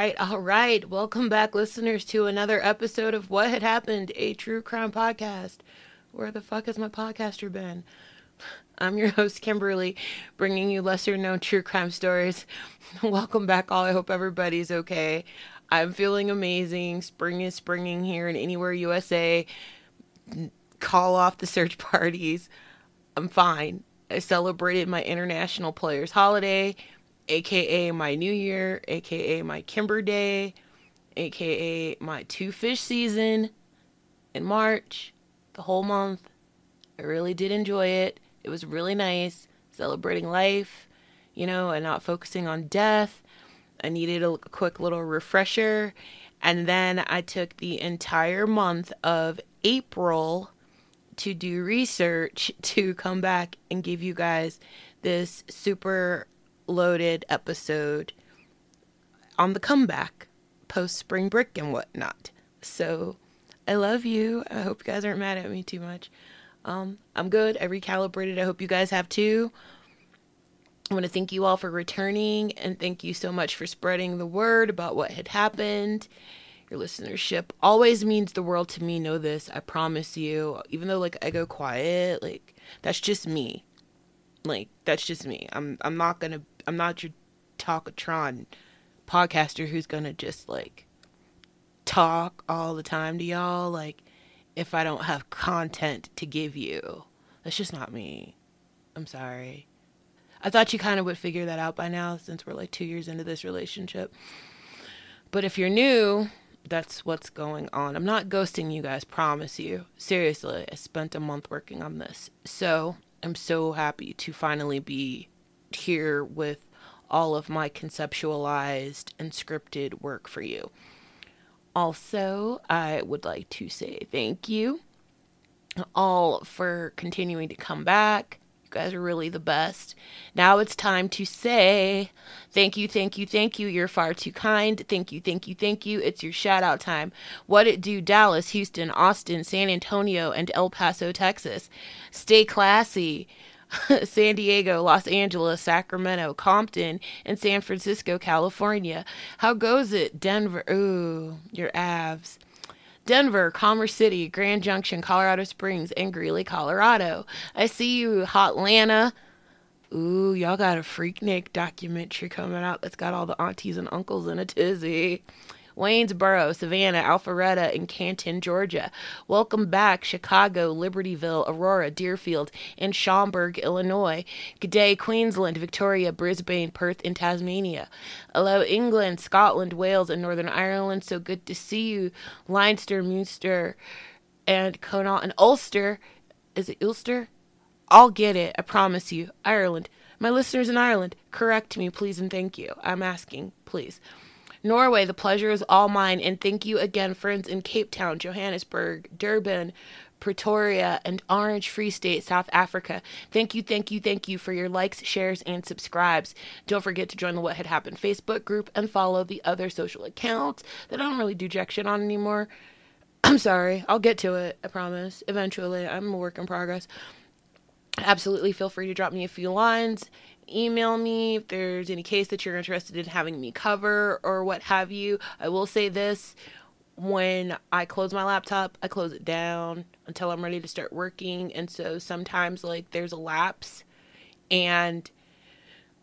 Right, all right. Welcome back, listeners, to another episode of What Had Happened, a true crime podcast. Where the fuck has my podcaster been? I'm your host, Kimberly, bringing you lesser known true crime stories. Welcome back, all. I hope everybody's okay. I'm feeling amazing. Spring is springing here in Anywhere USA. Call off the search parties. I'm fine. I celebrated my International Players Holiday aka my New Year, aka my Kimber Day, aka my two fish season in March, the whole month. I really did enjoy it. It was really nice celebrating life, you know, and not focusing on death. I needed a quick little refresher. And then I took the entire month of April to do research to come back and give you guys this super loaded episode on the comeback post spring break and whatnot. So I love you. I hope you guys aren't mad at me too much. Um, I'm good. I recalibrated. I hope you guys have too. I want to thank you all for returning and thank you so much for spreading the word about what had happened. Your listenership always means the world to me. Know this. I promise you. Even though like I go quiet, like that's just me. Like that's just me. I'm I'm not gonna I'm not your talkatron podcaster who's gonna just like talk all the time to y'all. Like if I don't have content to give you, that's just not me. I'm sorry. I thought you kind of would figure that out by now since we're like two years into this relationship. But if you're new, that's what's going on. I'm not ghosting you guys, promise you. Seriously, I spent a month working on this. So I'm so happy to finally be here with all of my conceptualized and scripted work for you. Also, I would like to say thank you all for continuing to come back. You guys are really the best. Now it's time to say thank you, thank you, thank you. You're far too kind. Thank you, thank you, thank you. It's your shout out time. What it do, Dallas, Houston, Austin, San Antonio, and El Paso, Texas. Stay classy. San Diego, Los Angeles, Sacramento, Compton, and San Francisco, California. How goes it? Denver. Ooh, your abs. Denver, Commerce City, Grand Junction, Colorado Springs, and Greeley, Colorado. I see you, Hotlanta. Ooh, y'all got a Freaknik documentary coming out that's got all the aunties and uncles in a tizzy. Waynesboro, Savannah, Alpharetta, and Canton, Georgia. Welcome back, Chicago, Libertyville, Aurora, Deerfield, and Schaumburg, Illinois. Good day, Queensland, Victoria, Brisbane, Perth, and Tasmania. Hello, England, Scotland, Wales, and Northern Ireland. So good to see you, Leinster, Munster, and Connaught, and Ulster. Is it Ulster? I'll get it, I promise you. Ireland. My listeners in Ireland, correct me, please, and thank you. I'm asking, please. Norway, the pleasure is all mine. And thank you again, friends in Cape Town, Johannesburg, Durban, Pretoria, and Orange Free State, South Africa. Thank you, thank you, thank you for your likes, shares, and subscribes. Don't forget to join the What Had Happened Facebook group and follow the other social accounts that I don't really do jack shit on anymore. I'm sorry. I'll get to it. I promise. Eventually. I'm a work in progress. Absolutely feel free to drop me a few lines email me if there's any case that you're interested in having me cover or what have you. I will say this when I close my laptop, I close it down until I'm ready to start working. And so sometimes, like, there's a lapse. And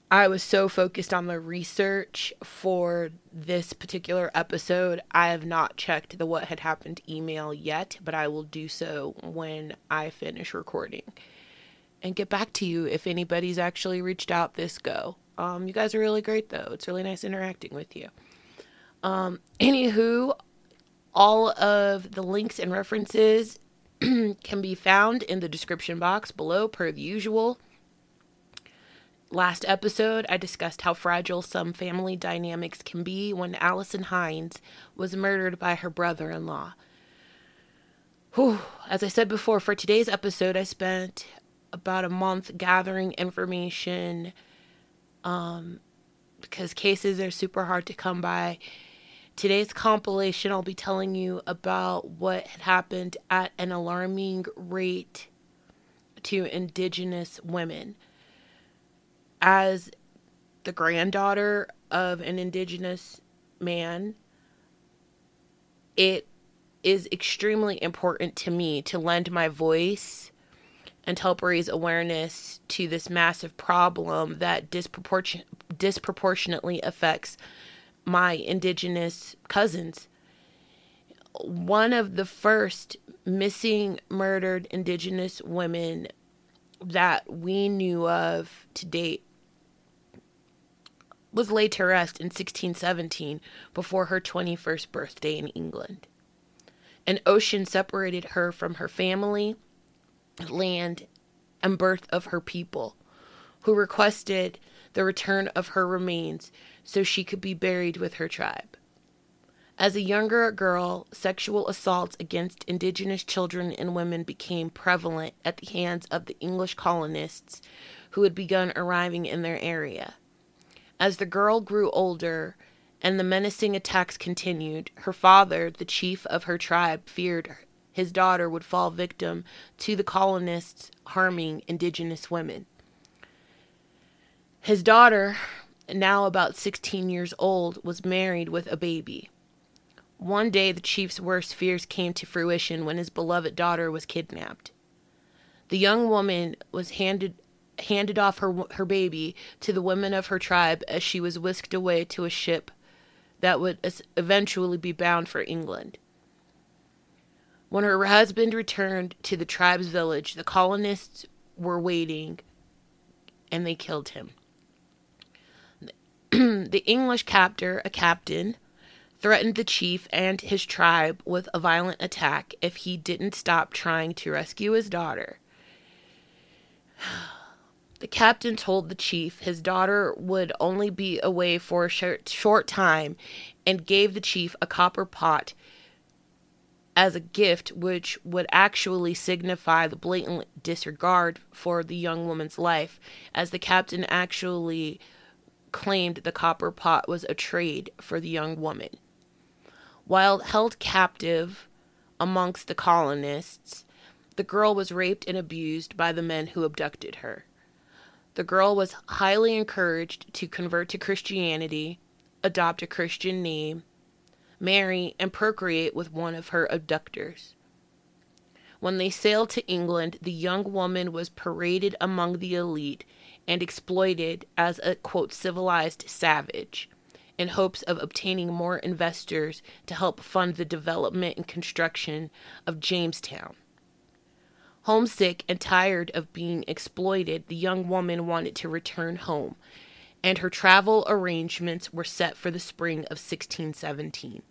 I was so focused on the research for this particular episode, I have not checked the What Had Happened email yet, but I will do so when I finish recording and get back to you if anybody's actually reached out this go. Um, you guys are really great though. It's really nice interacting with you. Um, anywho, all of the links and references can be found in the description box below, per the usual. Last episode, I discussed how fragile some family dynamics can be when Allison Hines was murdered by her brother in law. As I said before, for today's episode, I spent about a month gathering information um, because cases are super hard to come by. Today's compilation, I'll be telling you about what had happened at an alarming rate to Indigenous women. As the granddaughter of an indigenous man, it is extremely important to me to lend my voice and help raise awareness to this massive problem that disproportion- disproportionately affects my indigenous cousins. One of the first missing, murdered indigenous women that we knew of to date was laid to rest in 1617 before her 21st birthday in England. An ocean separated her from her family, land, and birth of her people, who requested the return of her remains so she could be buried with her tribe. As a younger girl, sexual assaults against indigenous children and women became prevalent at the hands of the English colonists who had begun arriving in their area. As the girl grew older and the menacing attacks continued, her father, the chief of her tribe, feared his daughter would fall victim to the colonists harming indigenous women. His daughter, now about 16 years old, was married with a baby. One day, the chief's worst fears came to fruition when his beloved daughter was kidnapped. The young woman was handed handed off her her baby to the women of her tribe as she was whisked away to a ship that would eventually be bound for England. When her husband returned to the tribe's village, the colonists were waiting and they killed him. the English captor, a captain, threatened the chief and his tribe with a violent attack if he didn't stop trying to rescue his daughter. The captain told the chief his daughter would only be away for a short, time and gave the chief a copper pot as a gift, which would actually signify the blatant disregard for the young woman's life, as the captain actually claimed the copper pot was a trade for the young woman. While held captive amongst the colonists, the girl was raped and abused by the men who abducted her. The girl was highly encouraged to convert to Christianity, adopt a Christian name, marry, and procreate with one of her abductors. When they sailed to England, the young woman was paraded among the elite and exploited as a quote civilized savage in hopes of obtaining more investors to help fund the development and construction of Jamestown. Homesick and tired of being exploited, the young woman wanted to return home, and her travel arrangements were set for the spring of 1617.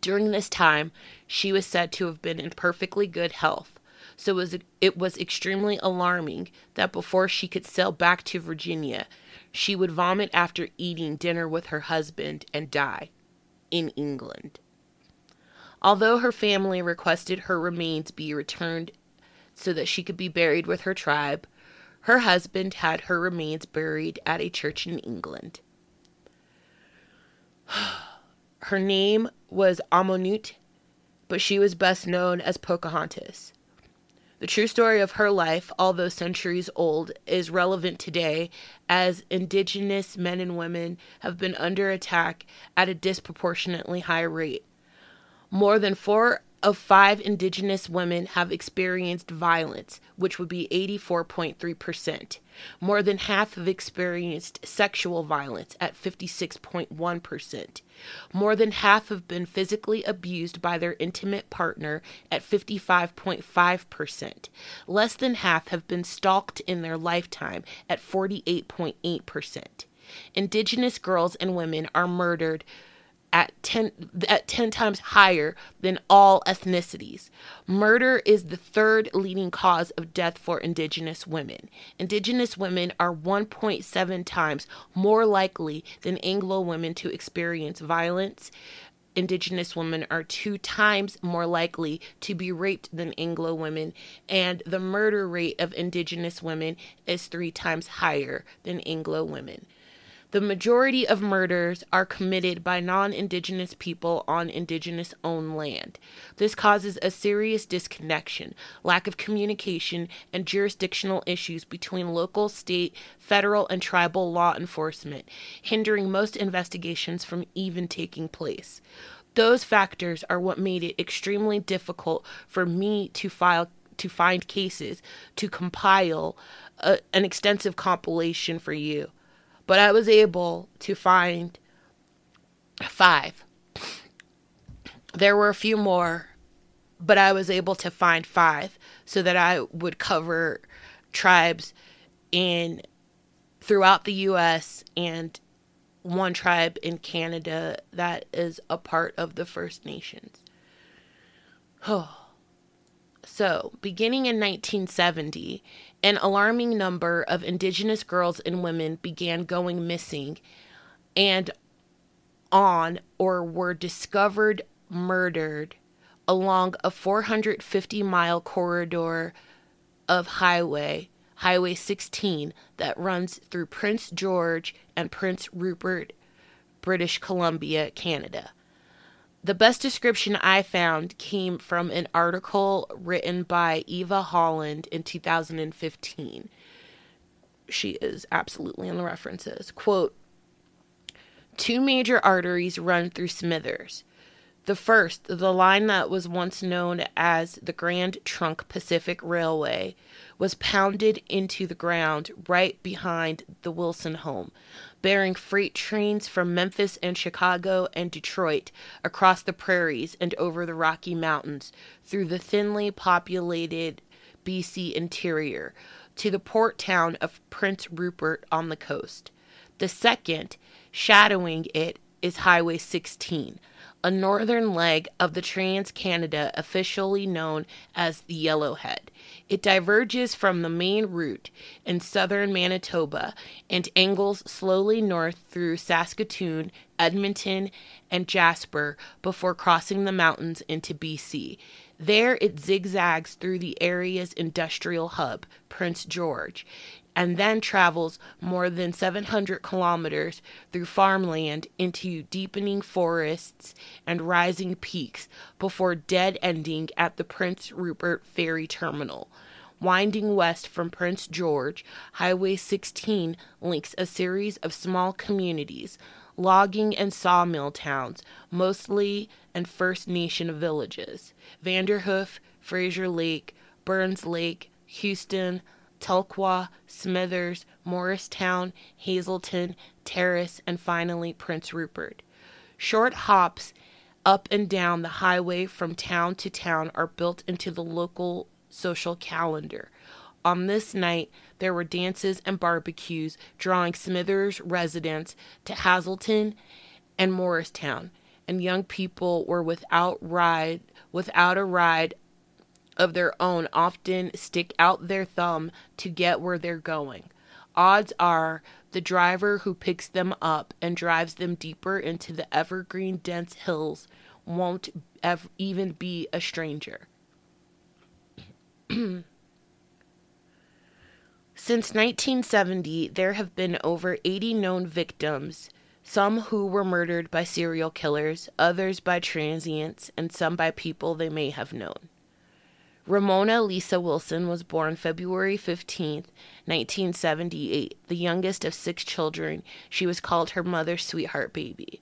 During this time, she was said to have been in perfectly good health, so it was, it was extremely alarming that before she could sail back to Virginia, she would vomit after eating dinner with her husband and die in England. Although her family requested her remains be returned so that she could be buried with her tribe, her husband had her remains buried at a church in England. Her name was Amonute, but she was best known as Pocahontas. The true story of her life, although centuries old, is relevant today as indigenous men and women have been under attack at a disproportionately high rate. More than four of five indigenous women have experienced violence, which would be 84.3%. More than half have experienced sexual violence at 56.1%. More than half have been physically abused by their intimate partner at 55.5%. Less than half have been stalked in their lifetime at 48.8%. Indigenous girls and women are murdered at 10 at 10 times higher than all ethnicities. Murder is the third leading cause of death for indigenous women. Indigenous women are 1.7 times more likely than Anglo women to experience violence. Indigenous women are two times more likely to be raped than Anglo women, and the murder rate of Indigenous women is three times higher than Anglo women. The majority of murders are committed by non indigenous people on indigenous owned land. This causes a serious disconnection, lack of communication, and jurisdictional issues between local, state, federal, and tribal law enforcement, hindering most investigations from even taking place. Those factors are what made it extremely difficult for me to file to find cases to compile a, an extensive compilation for you but I was able to find five. There were a few more, but I was able to find five so that I would cover tribes in throughout the US and one tribe in Canada that is a part of the First Nations. Oh. So, beginning in 1970, an alarming number of Indigenous girls and women began going missing and on or were discovered murdered along a 450 mile corridor of highway, Highway 16, that runs through Prince George and Prince Rupert, British Columbia, Canada. The best description I found came from an article written by Eva Holland in 2015. She is absolutely in the references. Quote Two major arteries run through Smithers. The first, the line that was once known as the Grand Trunk Pacific Railway, was pounded into the ground right behind the Wilson home, bearing freight trains from Memphis and Chicago and Detroit across the prairies and over the Rocky Mountains through the thinly populated BC interior to the port town of Prince Rupert on the coast. The second, shadowing it, is Highway 16 a northern leg of the Trans Canada officially known as the Yellowhead. It diverges from the main route in southern Manitoba and angles slowly north through Saskatoon, Edmonton, and Jasper before crossing the mountains into BC. There it zigzags through the area's industrial hub, Prince George, and then travels more than 700 kilometers through farmland into deepening forests and rising peaks before dead ending at the Prince Rupert Ferry Terminal. Winding west from Prince George, Highway 16 links a series of small communities, logging and sawmill towns, mostly and First Nation villages Vanderhoof, Fraser Lake, Burns Lake, Houston, Telkwa, Smithers, Moricetown, Hazelton, Terrace, and finally Prince Rupert. Short hops up and down the highway from town to town are built into the local social calendar. On this night, there were dances and barbecues drawing Smithers residents to Hazelton and Moricetown, and young people were without ride without a ride of their own often stick out their thumb to get where they're going. Odds are the driver who picks them up and drives them deeper into the evergreen dense hills won't ev- even be a stranger. Since 1970, there have been over 80 known victims, some who were murdered by serial killers, others by transients, and some by people they may have known. Ramona Lisa Wilson was born February 15, 1978, the youngest of six children. She was called her mother's sweetheart baby.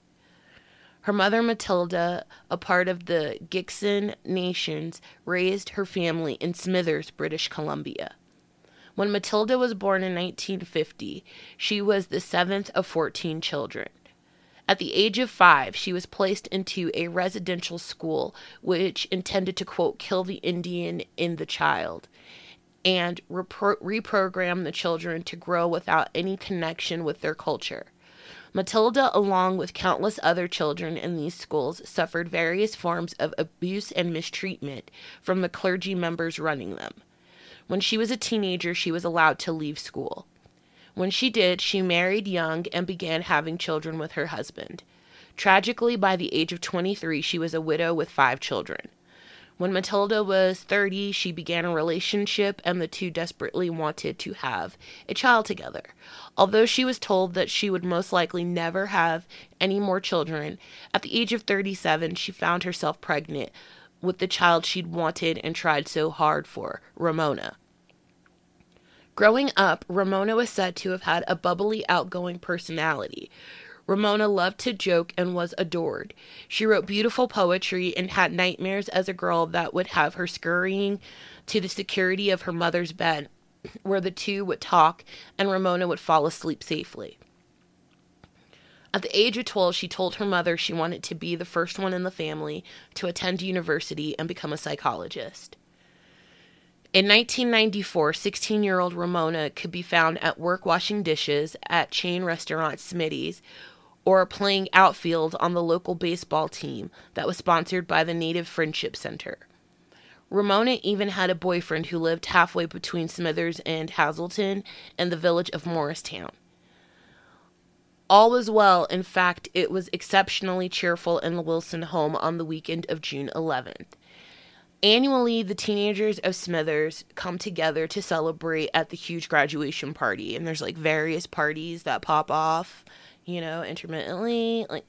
Her mother, Matilda, a part of the Gitxsan Nations, raised her family in Smithers, British Columbia. When Matilda was born in 1950, she was the seventh of 14 children. At the age of five, she was placed into a residential school which intended to, quote, kill the Indian in the child and repro- reprogram the children to grow without any connection with their culture. Matilda, along with countless other children in these schools, suffered various forms of abuse and mistreatment from the clergy members running them. When she was a teenager, she was allowed to leave school. When she did, she married young and began having children with her husband. Tragically, by the age of 23, she was a widow with five children. When Matilda was 30, she began a relationship, and the two desperately wanted to have a child together. Although she was told that she would most likely never have any more children, at the age of 37, she found herself pregnant with the child she'd wanted and tried so hard for, Ramona. Growing up, Ramona was said to have had a bubbly, outgoing personality. Ramona loved to joke and was adored. She wrote beautiful poetry and had nightmares as a girl that would have her scurrying to the security of her mother's bed, where the two would talk and Ramona would fall asleep safely. At the age of 12, she told her mother she wanted to be the first one in the family to attend university and become a psychologist. In 1994, 16 year old Ramona could be found at work washing dishes at chain restaurant Smitty's or playing outfield on the local baseball team that was sponsored by the Native Friendship Center. Ramona even had a boyfriend who lived halfway between Smithers and Hazelton and the village of Moricetown. All was well. In fact, it was exceptionally cheerful in the Wilson home on the weekend of June 11th. Annually, the teenagers of Smithers come together to celebrate at the huge graduation party, and there's like various parties that pop off you know, intermittently, like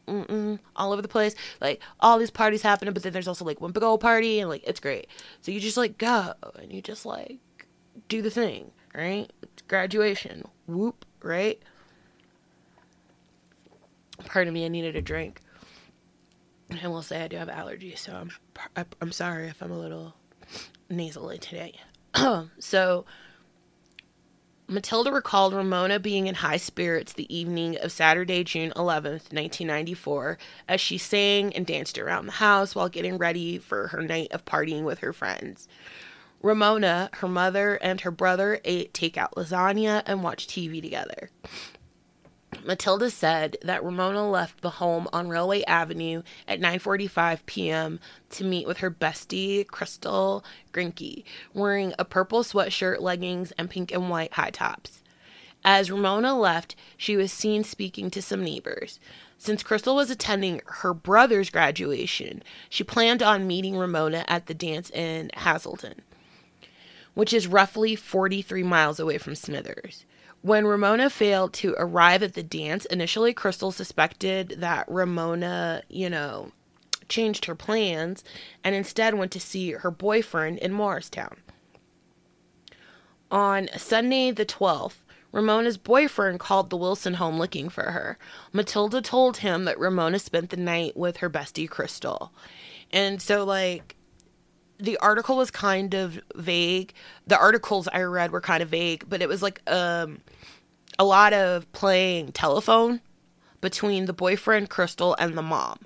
all over the place. Like all these parties happening, but then there's also like one big old party, and like it's great. So you just like go and you just like do the thing, right? It's graduation, whoop, right? Pardon me, I needed a drink. And we'll say I do have allergies, so I'm I'm sorry if I'm a little nasally today. so Matilda recalled Ramona being in high spirits the evening of Saturday, June 11th, 1994, as she sang and danced around the house while getting ready for her night of partying with her friends. Ramona, her mother, and her brother ate takeout lasagna and watched TV together. Matilda said that Ramona left the home on Railway Avenue at 9:45 p.m. to meet with her bestie Crystal Grinke, wearing a purple sweatshirt, leggings, and pink and white high tops. As Ramona left, she was seen speaking to some neighbors. Since Crystal was attending her brother's graduation, she planned on meeting Ramona at the dance in Hazelton, which is roughly 43 miles away from Smithers. When Ramona failed to arrive at the dance, initially Crystal suspected that Ramona, you know, changed her plans and instead went to see her boyfriend in Moricetown. On Sunday the 12th, Ramona's boyfriend called the Wilson home looking for her. Matilda told him that Ramona spent the night with her bestie Crystal. And so, like, the article was kind of vague. The articles I read were kind of vague, but it was like um a lot of playing telephone between the boyfriend Crystal and the mom,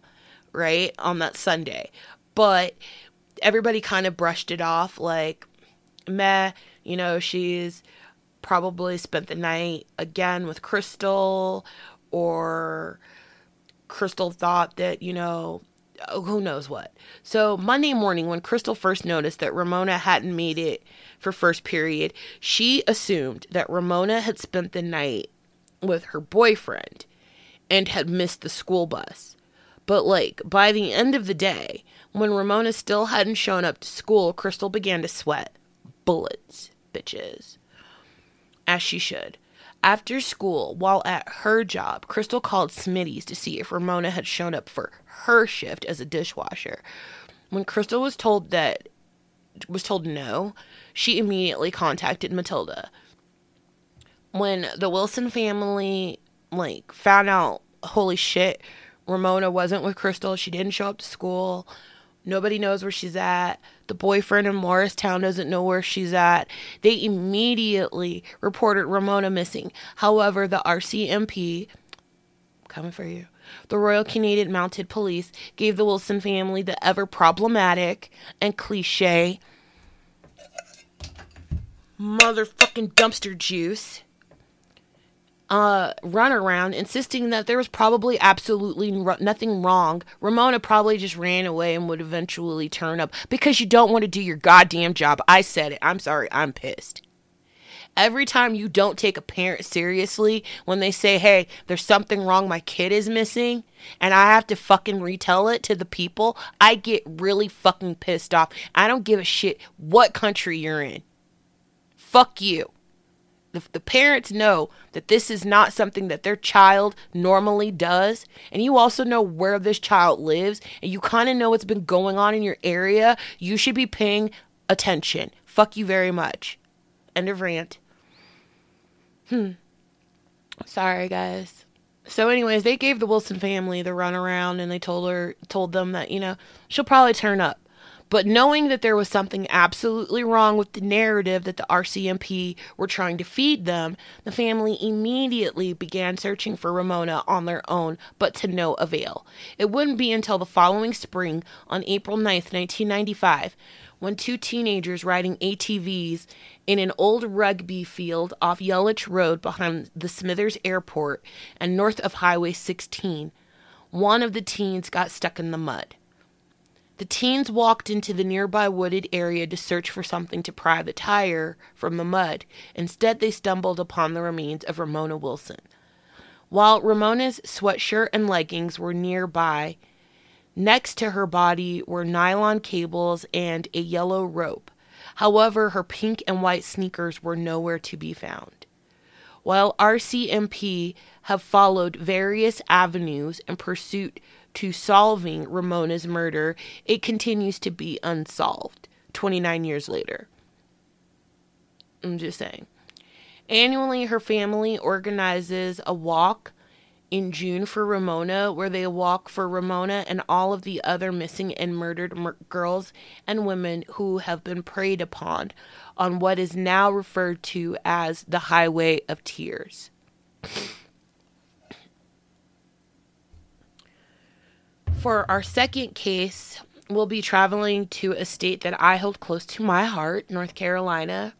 right? On that Sunday. But everybody kind of brushed it off like meh, you know, she's probably spent the night again with Crystal or Crystal thought that, you know, Oh, who knows what. So Monday morning, when Crystal first noticed that Ramona hadn't made it for first period, she assumed that Ramona had spent the night with her boyfriend and had missed the school bus. But like by the end of the day, when Ramona still hadn't shown up to school, Crystal began to sweat bullets, bitches, as she should. After school, while at her job, Crystal called Smitty's to see if Ramona had shown up for her shift as a dishwasher. When Crystal was told that was told no, she immediately contacted Matilda. When the Wilson family like found out, holy shit, Ramona wasn't with Crystal, she didn't show up to school. Nobody knows where she's at. The boyfriend in Moricetown doesn't know where she's at. They immediately reported Ramona missing. However, the RCMP, coming for you, the Royal Canadian Mounted Police gave the Wilson family the ever problematic and cliche motherfucking dumpster juice uh, run around insisting that there was probably absolutely nothing wrong. Ramona probably just ran away and would eventually turn up because you don't want to do your goddamn job. I said it. I'm sorry. I'm pissed. every time you don't take a parent seriously when they say, hey, there's something wrong, my kid is missing, and I have to fucking retell it to the people, I get really fucking pissed off. I don't give a shit what country you're in. Fuck you. The, the parents know that this is not something that their child normally does, and you also know where this child lives, and you kind of know what's been going on in your area, you should be paying attention. Fuck you very much. End of rant. Hmm. Sorry, guys. So, anyways, they gave the Wilson family the runaround and they told her, told them that, you know, she'll probably turn up. But knowing that there was something absolutely wrong with the narrative that the RCMP were trying to feed them, the family immediately began searching for Ramona on their own, but to no avail. It wouldn't be until the following spring, on April 9th, 1995, when two teenagers riding ATVs in an old rugby field off Yellich Road behind the Smithers Airport and north of Highway 16. One of the teens got stuck in the mud. The teens walked into the nearby wooded area to search for something to pry the tire from the mud. Instead, they stumbled upon the remains of Ramona Wilson. While Ramona's sweatshirt and leggings were nearby, next to her body were nylon cables and a yellow rope. However, her pink and white sneakers were nowhere to be found. While RCMP have followed various avenues in pursuit to solving Ramona's murder, it continues to be unsolved 29 years later. I'm just saying. Annually, her family organizes a walk in June for Ramona, where they walk for Ramona and all of the other missing and murdered mur- girls and women who have been preyed upon on what is now referred to as the Highway of Tears. For our second case, we'll be traveling to a state that I hold close to my heart, North Carolina,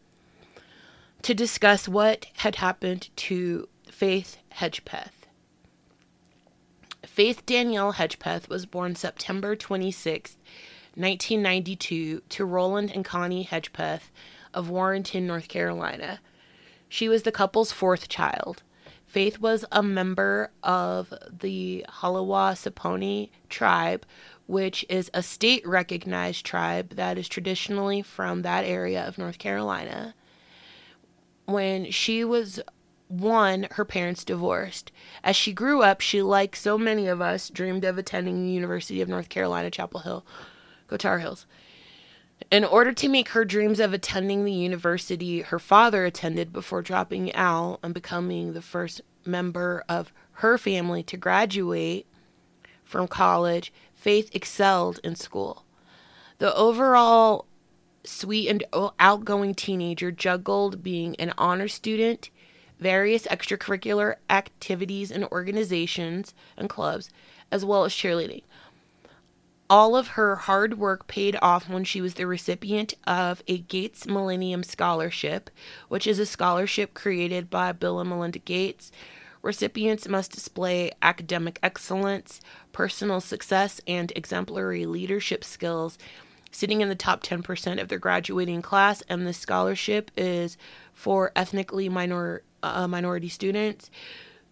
to discuss what had happened to Faith Hedgepeth. Faith Danielle Hedgepeth was born September 26, 1992, to Roland and Connie Hedgepeth of Warrenton, North Carolina. She was the couple's fourth child. Faith was a member of the Haliwa Saponi tribe, which is a state recognized tribe that is traditionally from that area of North Carolina. When she was one, her parents divorced. As she grew up, she, like so many of us, dreamed of attending the University of North Carolina, Chapel Hill, go Tar Heels. In order to make her dreams of attending the university her father attended before dropping out and becoming the first member of her family to graduate from college, Faith excelled in school. The overall sweet and outgoing teenager juggled being an honor student various extracurricular activities and organizations and clubs, as well as cheerleading. All of her hard work paid off when she was the recipient of a Gates Millennium Scholarship, which is a scholarship created by Bill and Melinda Gates. Recipients must display academic excellence, personal success, and exemplary leadership skills, sitting in the top 10% of their graduating class. And the scholarship is for ethnically minor uh, minority students.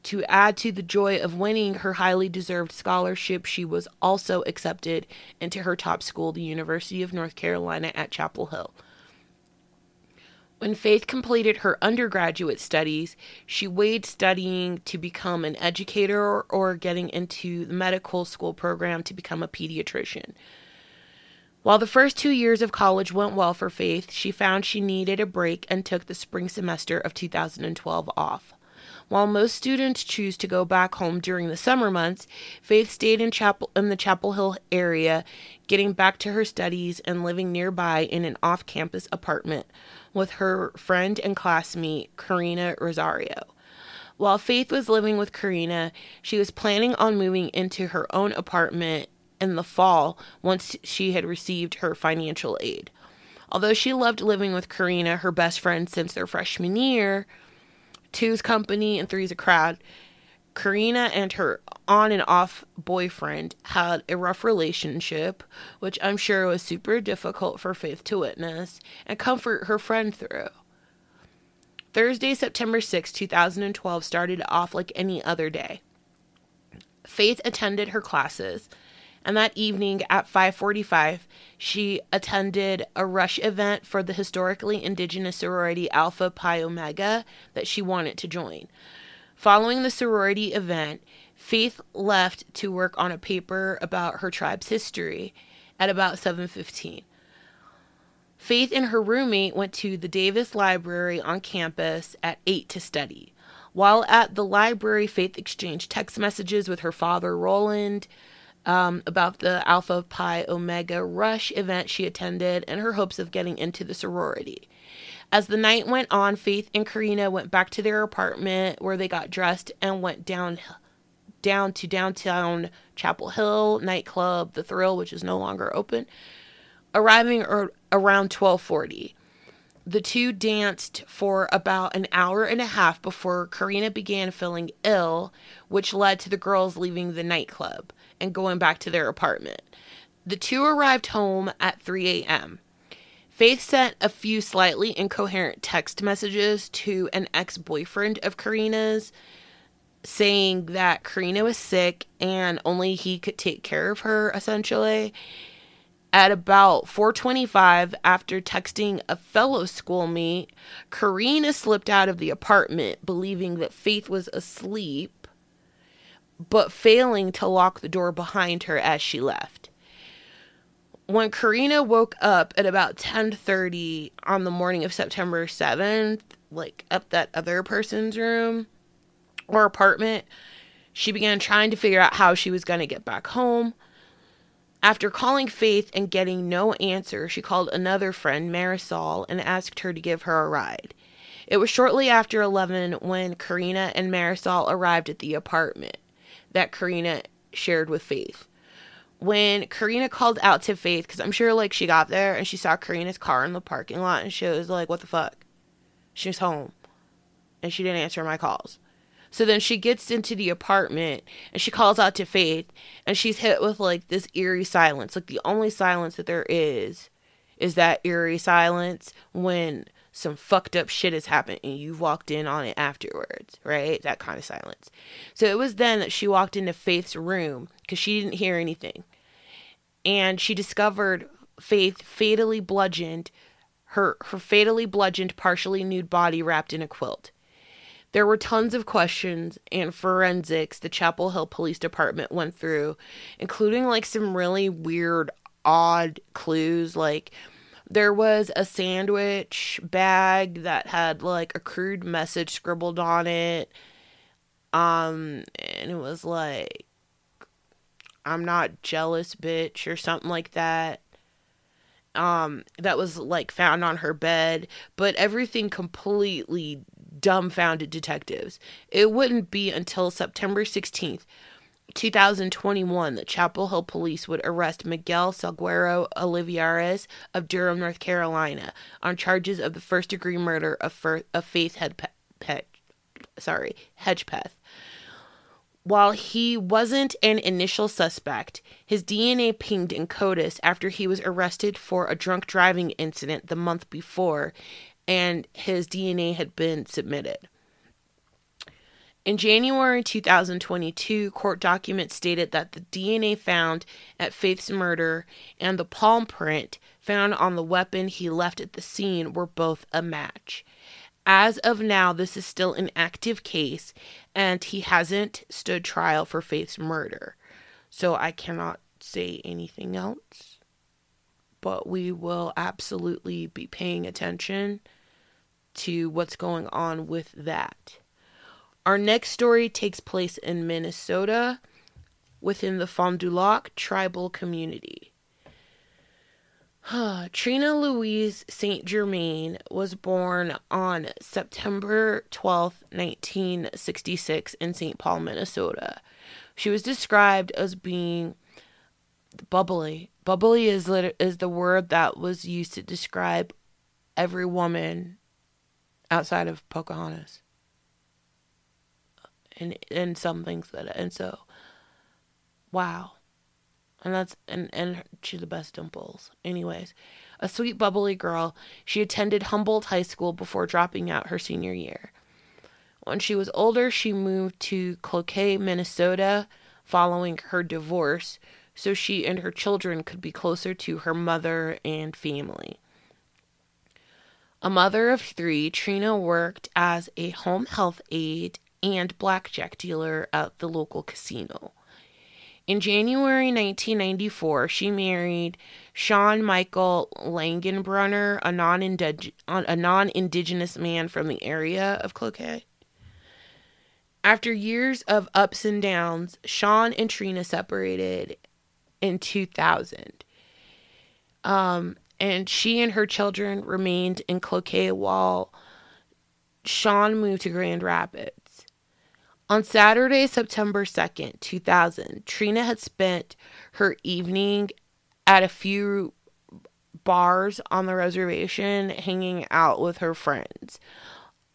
To add to the joy of winning her highly deserved scholarship, she was also accepted into her top school, the University of North Carolina at Chapel Hill. When Faith completed her undergraduate studies, she weighed studying to become an educator or, or getting into the medical school program to become a pediatrician. While the first two years of college went well for Faith, she found she needed a break and took the spring semester of 2012 off. While most students choose to go back home during the summer months, Faith stayed in Chapel in the Chapel Hill area, getting back to her studies and living nearby in an off-campus apartment with her friend and classmate Karina Rosario. While Faith was living with Karina, she was planning on moving into her own apartment in the fall once she had received her financial aid. Although she loved living with Karina, her best friend since their freshman year, two's company and three's a crowd, Karina and her on and off boyfriend had a rough relationship, which I'm sure was super difficult for Faith to witness and comfort her friend through. Thursday, September 6, 2012 started off like any other day. Faith attended her classes, and that evening at 5:45, she attended a rush event for the historically indigenous sorority Alpha Pi Omega that she wanted to join. Following the sorority event, Faith left to work on a paper about her tribe's history at about 7:15. Faith and her roommate went to the Davis Library on campus at 8 to study. While at the library, Faith exchanged text messages with her father, Roland, um, about the Alpha Pi Omega Rush event she attended and her hopes of getting into the sorority. As the night went on, Faith and Karina went back to their apartment where they got dressed and went down down to downtown Chapel Hill nightclub, The Thrill, which is no longer open, arriving ar- around 1240. The two danced for about an hour and a half before Karina began feeling ill, which led to the girls leaving the nightclub and going back to their apartment. The two arrived home at 3 a.m. Faith sent a few slightly incoherent text messages to an ex boyfriend of Karina's saying that Karina was sick and only he could take care of her essentially. At about 4:25 after texting a fellow schoolmate, Karina slipped out of the apartment believing that Faith was asleep but failing to lock the door behind her as she left. When Karina woke up at about 10:30 on the morning of September 7th, like up that other person's room, or apartment, she began trying to figure out how she was going to get back home. After calling Faith and getting no answer, she called another friend, Marisol, and asked her to give her a ride. It was shortly after 11 when Karina and Marisol arrived at the apartment that Karina shared with Faith. When Karina called out to Faith, because I'm sure like she got there and she saw Karina's car in the parking lot and she was like, What the fuck? She was home and she didn't answer my calls. So then she gets into the apartment and she calls out to Faith and she's hit with like this eerie silence. Like the only silence that there is is that eerie silence when some fucked up shit has happened and you've walked in on it afterwards, right? That kind of silence. So it was then that she walked into Faith's room because she didn't hear anything. And she discovered Faith fatally bludgeoned, her, her fatally bludgeoned, partially nude body wrapped in a quilt. There were tons of questions and forensics the Chapel Hill Police Department went through, including like some really weird, odd clues. Like, there was a sandwich bag that had like a crude message scribbled on it. Um, and it was like, I'm not jealous, bitch, or something like that um that was like found on her bed but everything completely dumbfounded detectives. It wouldn't be until September 16th, 2021 the Chapel Hill police would arrest Miguel Salguero Olivares of Durham, North Carolina, on charges of the first degree murder of, Fer- of Faith Hedgepeth. Sorry, Hedgepeth. While he wasn't an initial suspect, his DNA pinged in CODIS after he was arrested for a drunk driving incident the month before and his DNA had been submitted. In January 2022, court documents stated that the DNA found at Faith's murder and the palm print found on the weapon he left at the scene were both a match. As of now, this is still an active case and he hasn't stood trial for Faith's murder. So I cannot say anything else. But we will absolutely be paying attention to what's going on with that. Our next story takes place in Minnesota within the Fond du Lac tribal community. Trina Louise St. Germain was born on September 12, 1966, in St. Paul, Minnesota. She was described as being bubbly. Bubbly is, lit- is the word that was used to describe every woman outside of Pocahontas. And and some things that and so wow. And that's and and she's the best dimples. Anyways, a sweet bubbly girl, she attended Humboldt High School before dropping out her senior year. When she was older, she moved to Cloquet, Minnesota, following her divorce, so she and her children could be closer to her mother and family. A mother of three, Trina worked as a home health aide and blackjack dealer at the local casino. In January 1994, she married Sean Michael Langenbrunner, a non indigenous man from the area of Cloquet. After years of ups and downs, Sean and Trina separated in 2000. Um, and she and her children remained in Cloquet while Sean moved to Grand Rapids. On Saturday, September 2nd, 2000, Trina had spent her evening at a few bars on the reservation hanging out with her friends.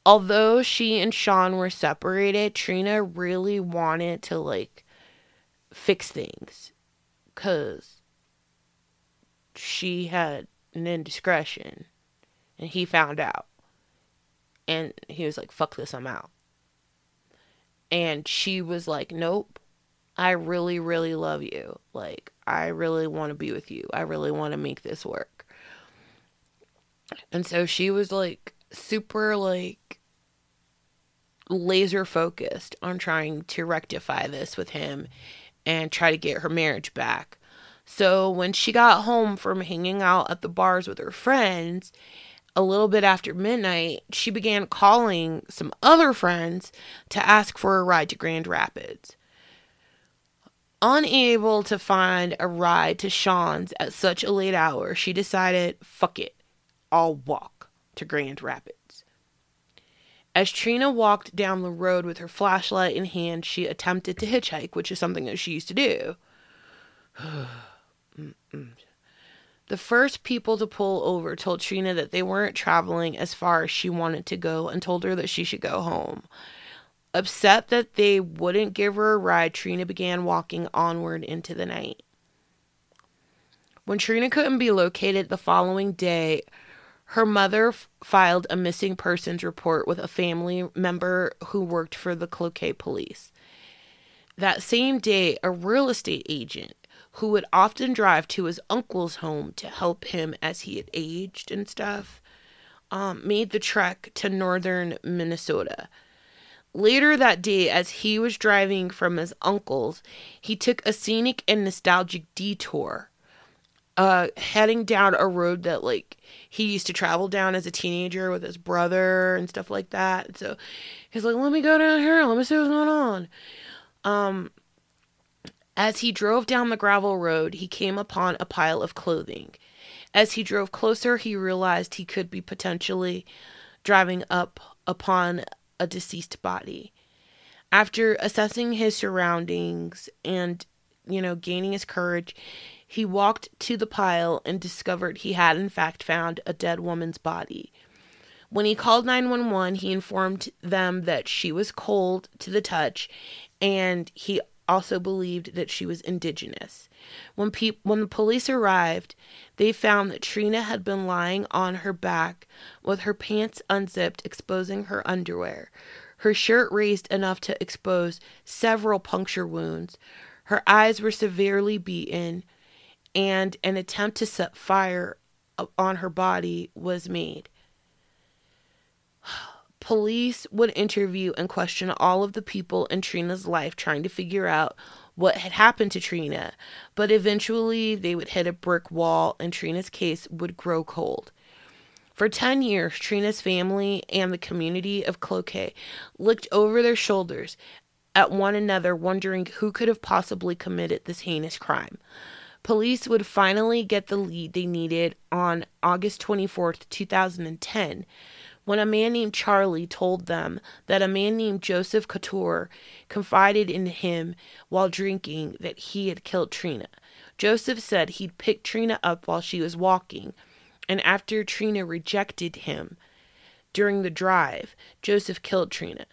Although she and Sean were separated, Trina really wanted to like fix things cuz she had an indiscretion and he found out. And he was like, fuck this, I'm out. And she was like, Nope, I really, really love you. Like, I really want to be with you. I really want to make this work. And so she was like, super, like, laser focused on trying to rectify this with him and try to get her marriage back. So when she got home from hanging out at the bars with her friends, a little bit after midnight, she began calling some other friends to ask for a ride to Grand Rapids. Unable to find a ride to Sean's at such a late hour, she decided, fuck it, I'll walk to Grand Rapids. As Trina walked down the road with her flashlight in hand, she attempted to hitchhike, which is something that she used to do. The first people to pull over told Trina that they weren't traveling as far as she wanted to go and told her that she should go home. Upset that they wouldn't give her a ride, Trina began walking onward into the night. When Trina couldn't be located the following day, her mother f- filed a missing persons report with a family member who worked for the Cloquet police. That same day, a real estate agent who would often drive to his uncle's home to help him as he had aged and stuff, um, made the trek to northern Minnesota. Later that day, as he was driving from his uncle's, he took a scenic and nostalgic detour, uh, heading down a road that like he used to travel down as a teenager with his brother and stuff like that. So he's like, "Let me go down here. Let me see what's going on." Um, as he drove down the gravel road, he came upon a pile of clothing. As he drove closer, he realized he could be potentially driving up upon a deceased body. After assessing his surroundings and, you know, gaining his courage, he walked to the pile and discovered he had, in fact, found a dead woman's body. When he called 911, he informed them that she was cold to the touch and he also believed that she was indigenous. When pe- when the police arrived, they found that Trina had been lying on her back with her pants unzipped, exposing her underwear. Her shirt raised enough to expose several puncture wounds. Her eyes were severely beaten, and an attempt to set fire on her body was made. Police would interview and question all of the people in Trina's life trying to figure out what had happened to Trina, but eventually they would hit a brick wall and Trina's case would grow cold. For 10 years, Trina's family and the community of Cloquet looked over their shoulders at one another, wondering who could have possibly committed this heinous crime. Police would finally get the lead they needed on August 24th, 2010 when a man named Charlie told them that a man named Joseph Couture confided in him while drinking that he had killed Trina. Joseph said he'd picked Trina up while she was walking, and after Trina rejected him during the drive, Joseph killed Trina.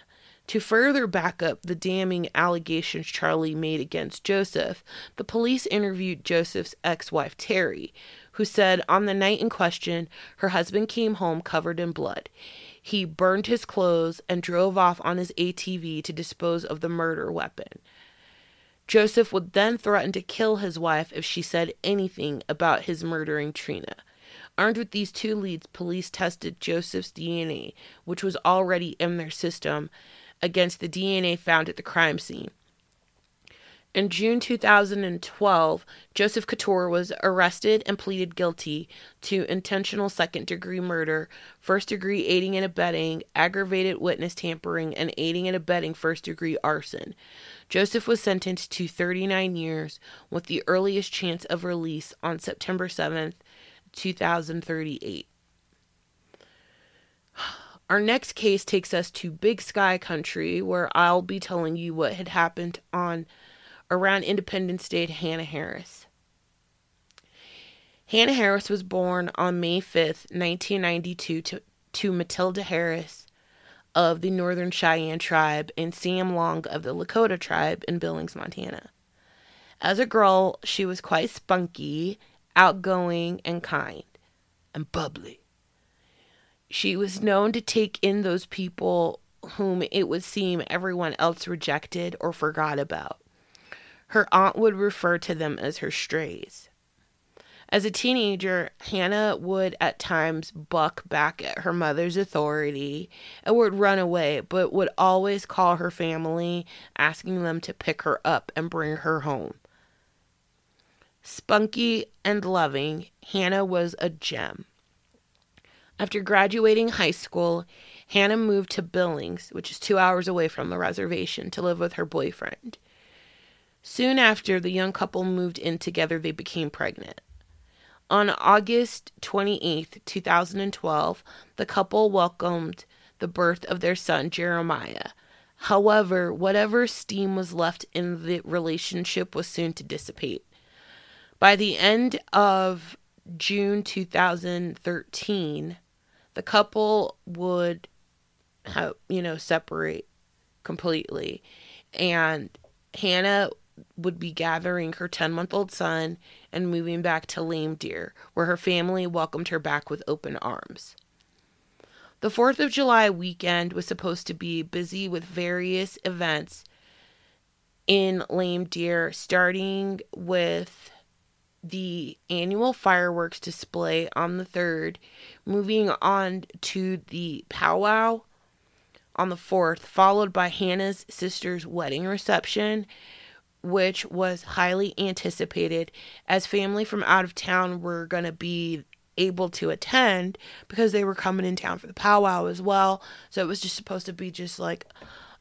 To further back up the damning allegations Charlie made against Joseph, the police interviewed Joseph's ex wife, Terry, who said on the night in question, her husband came home covered in blood. He burned his clothes and drove off on his ATV to dispose of the murder weapon. Joseph would then threaten to kill his wife if she said anything about his murdering Trina. Armed with these two leads, police tested Joseph's DNA, which was already in their system, against the DNA found at the crime scene. In June 2012, Joseph Couture was arrested and pleaded guilty to intentional second degree murder, first degree aiding and abetting, aggravated witness tampering, and aiding and abetting first degree arson. Joseph was sentenced to 39 years with the earliest chance of release on September 7th, 2038. Our next case takes us to Big Sky Country, where I'll be telling you what had happened on around Independence Day to Hannah Harris. Hannah Harris was born on May 5th, 1992, to, to Matilda Harris of the Northern Cheyenne tribe and Sam Long of the Lakota tribe in Billings, Montana. As a girl, she was quite spunky, outgoing, and kind, and bubbly. She was known to take in those people whom it would seem everyone else rejected or forgot about. Her aunt would refer to them as her strays. As a teenager, Hannah would at times buck back at her mother's authority and would run away, but would always call her family, asking them to pick her up and bring her home. Spunky and loving, Hannah was a gem. After graduating high school, Hannah moved to Billings, which is two hours away from the reservation, to live with her boyfriend. Soon after the young couple moved in together, they became pregnant. On August 28, 2012, the couple welcomed the birth of their son, Jeremiah. However, whatever steam was left in the relationship was soon to dissipate. By the end of June 2013, the couple would have, you know, separate completely. And Hannah would be gathering her 10 month old son and moving back to Lame Deer, where her family welcomed her back with open arms. The 4th of July weekend was supposed to be busy with various events in Lame Deer, starting with the annual fireworks display on the 3rd, moving on to the powwow on the 4th, followed by Hannah's sister's wedding reception, which was highly anticipated as family from out of town were going to be able to attend because they were coming in town for the powwow as well. So it was just supposed to be just like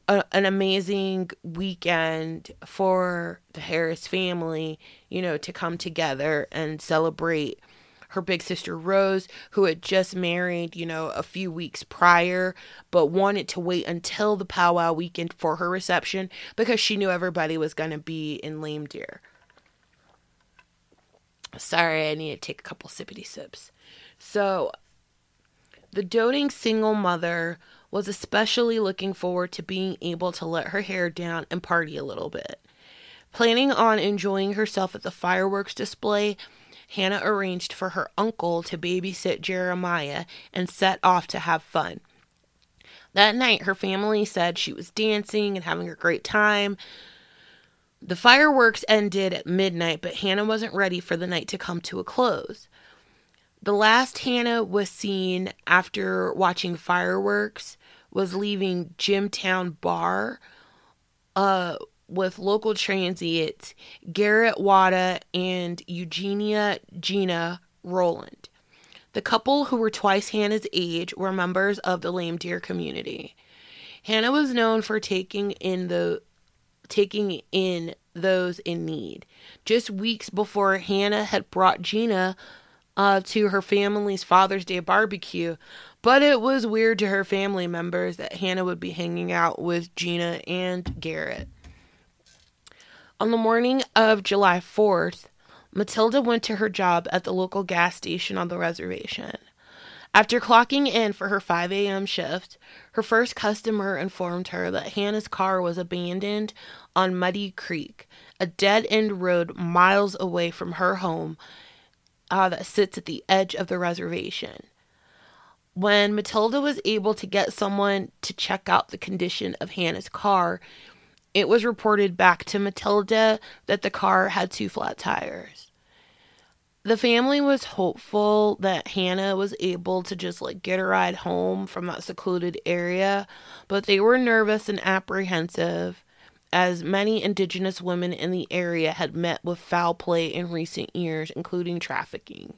a, an amazing weekend for the Harris family, you know, to come together and celebrate her big sister Rose, who had just married, you know, a few weeks prior, but wanted to wait until the powwow weekend for her reception because she knew everybody was going to be in Lame Deer. Sorry, I need to take a couple sippity sips. So, the doting single mother was especially looking forward to being able to let her hair down and party a little bit. Planning on enjoying herself at the fireworks display, Hannah arranged for her uncle to babysit Jeremiah and set off to have fun. That night, her family said she was dancing and having a great time. The fireworks ended at midnight, but Hannah wasn't ready for the night to come to a close. The last Hannah was seen after watching fireworks was leaving Jimtown Bar uh, with local transients Garrett Wadda and Eugenia Gina Rowland. The couple, who were twice Hannah's age, were members of the Lame Deer community. Hannah was known for taking in the taking in those in need. Just weeks before Hannah had brought Gina uh, to her family's Father's Day barbecue, but it was weird to her family members that Hannah would be hanging out with Gina and Garrett. On the morning of July 4th, Matilda went to her job at the local gas station on the reservation. After clocking in for her 5 a.m. shift, her first customer informed her that Hannah's car was abandoned on Muddy Creek, a dead end road miles away from her home uh, that sits at the edge of the reservation. When Matilda was able to get someone to check out the condition of Hannah's car, it was reported back to Matilda that the car had two flat tires. The family was hopeful that Hannah was able to just like get a ride home from that secluded area, but they were nervous and apprehensive as many indigenous women in the area had met with foul play in recent years, including trafficking.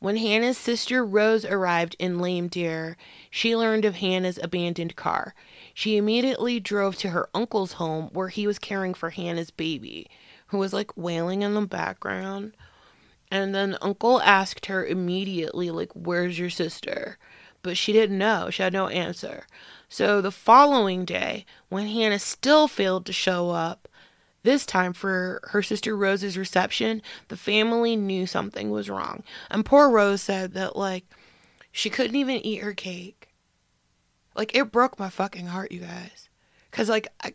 When Hannah's sister Rose arrived in Lame Deer, she learned of Hannah's abandoned car. She immediately drove to her uncle's home where he was caring for Hannah's baby, who was like wailing in the background. And then uncle asked her immediately, like, where's your sister? But she didn't know. She had no answer. So the following day, when Hannah still failed to show up, this time for her sister Rose's reception, the family knew something was wrong. And poor Rose said that, like, she couldn't even eat her cake. Like, it broke my fucking heart, you guys. Because, like, I,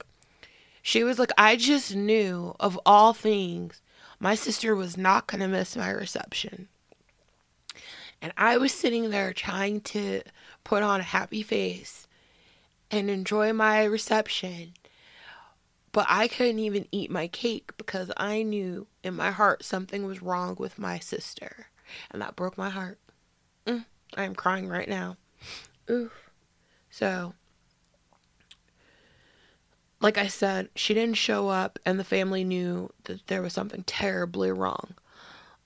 she was like, I just knew of all things, my sister was not to miss my reception. And I was sitting there trying to put on a happy face and enjoy my reception. But I couldn't even eat my cake because I knew in my heart something was wrong with my sister. And that broke my heart. Mm, I am crying right now. Oof. So, like I said, she didn't show up, and the family knew that there was something terribly wrong.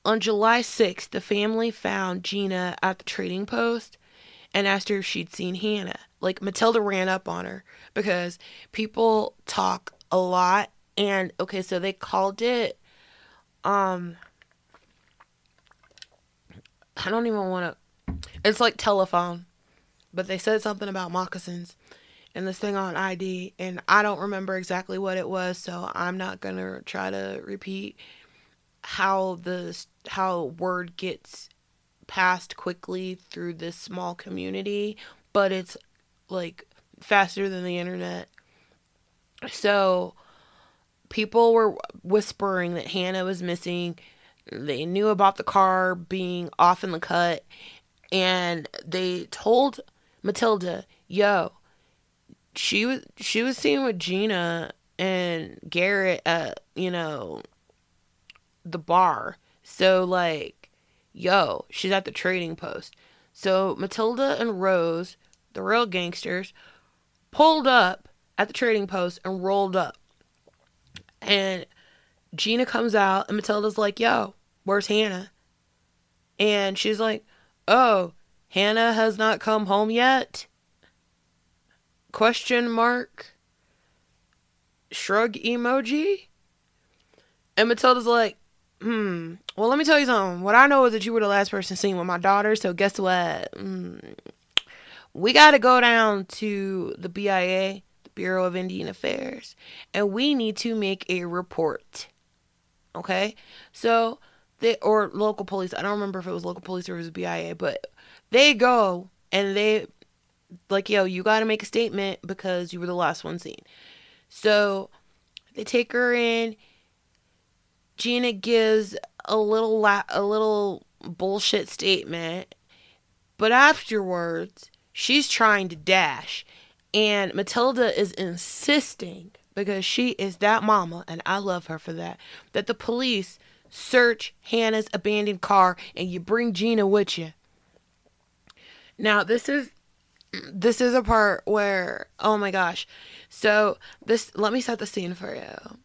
On July 6th, the family found Gina at the trading post and asked her if she'd seen Hannah. Like Matilda ran up on her because people talk a lot and okay, so they called it um I don't even want to it's like telephone, but they said something about moccasins and this thing on ID and I don't remember exactly what it was, so I'm not to try to repeat how the how word gets passed quickly through this small community, but it's like faster than the internet. So people were whispering that Hannah was missing. They knew about the car being off in the cut and they told Matilda, "Yo, she was she was seen with Gina and Garrett at, you know, the bar. So like yo, she's at the trading post. So Matilda and Rose, the real gangsters, pulled up at the trading post and rolled up. And Gina comes out and Matilda's like, yo, where's Hannah? And she's like, oh, Hannah has not come home yet? Question mark. Shrug emoji. And Matilda's like, Hmm. Well, let me tell you something. What I know is that you were the last person seen with my daughter. So guess what? Mm. We got to go down to the BIA, the Bureau of Indian Affairs, and we need to make a report. Okay. So they or local police. I don't remember if it was local police or it was BIA, but they go and they like, yo, you got to make a statement because you were the last one seen. So they take her in Gina gives a little la- a little bullshit statement, but afterwards she's trying to dash, and Matilda is insisting because she is that mama, and I love her for that. That the police search Hannah's abandoned car and you bring Gina with you. Now this is this is a part where oh my gosh. So this let me set the scene for you.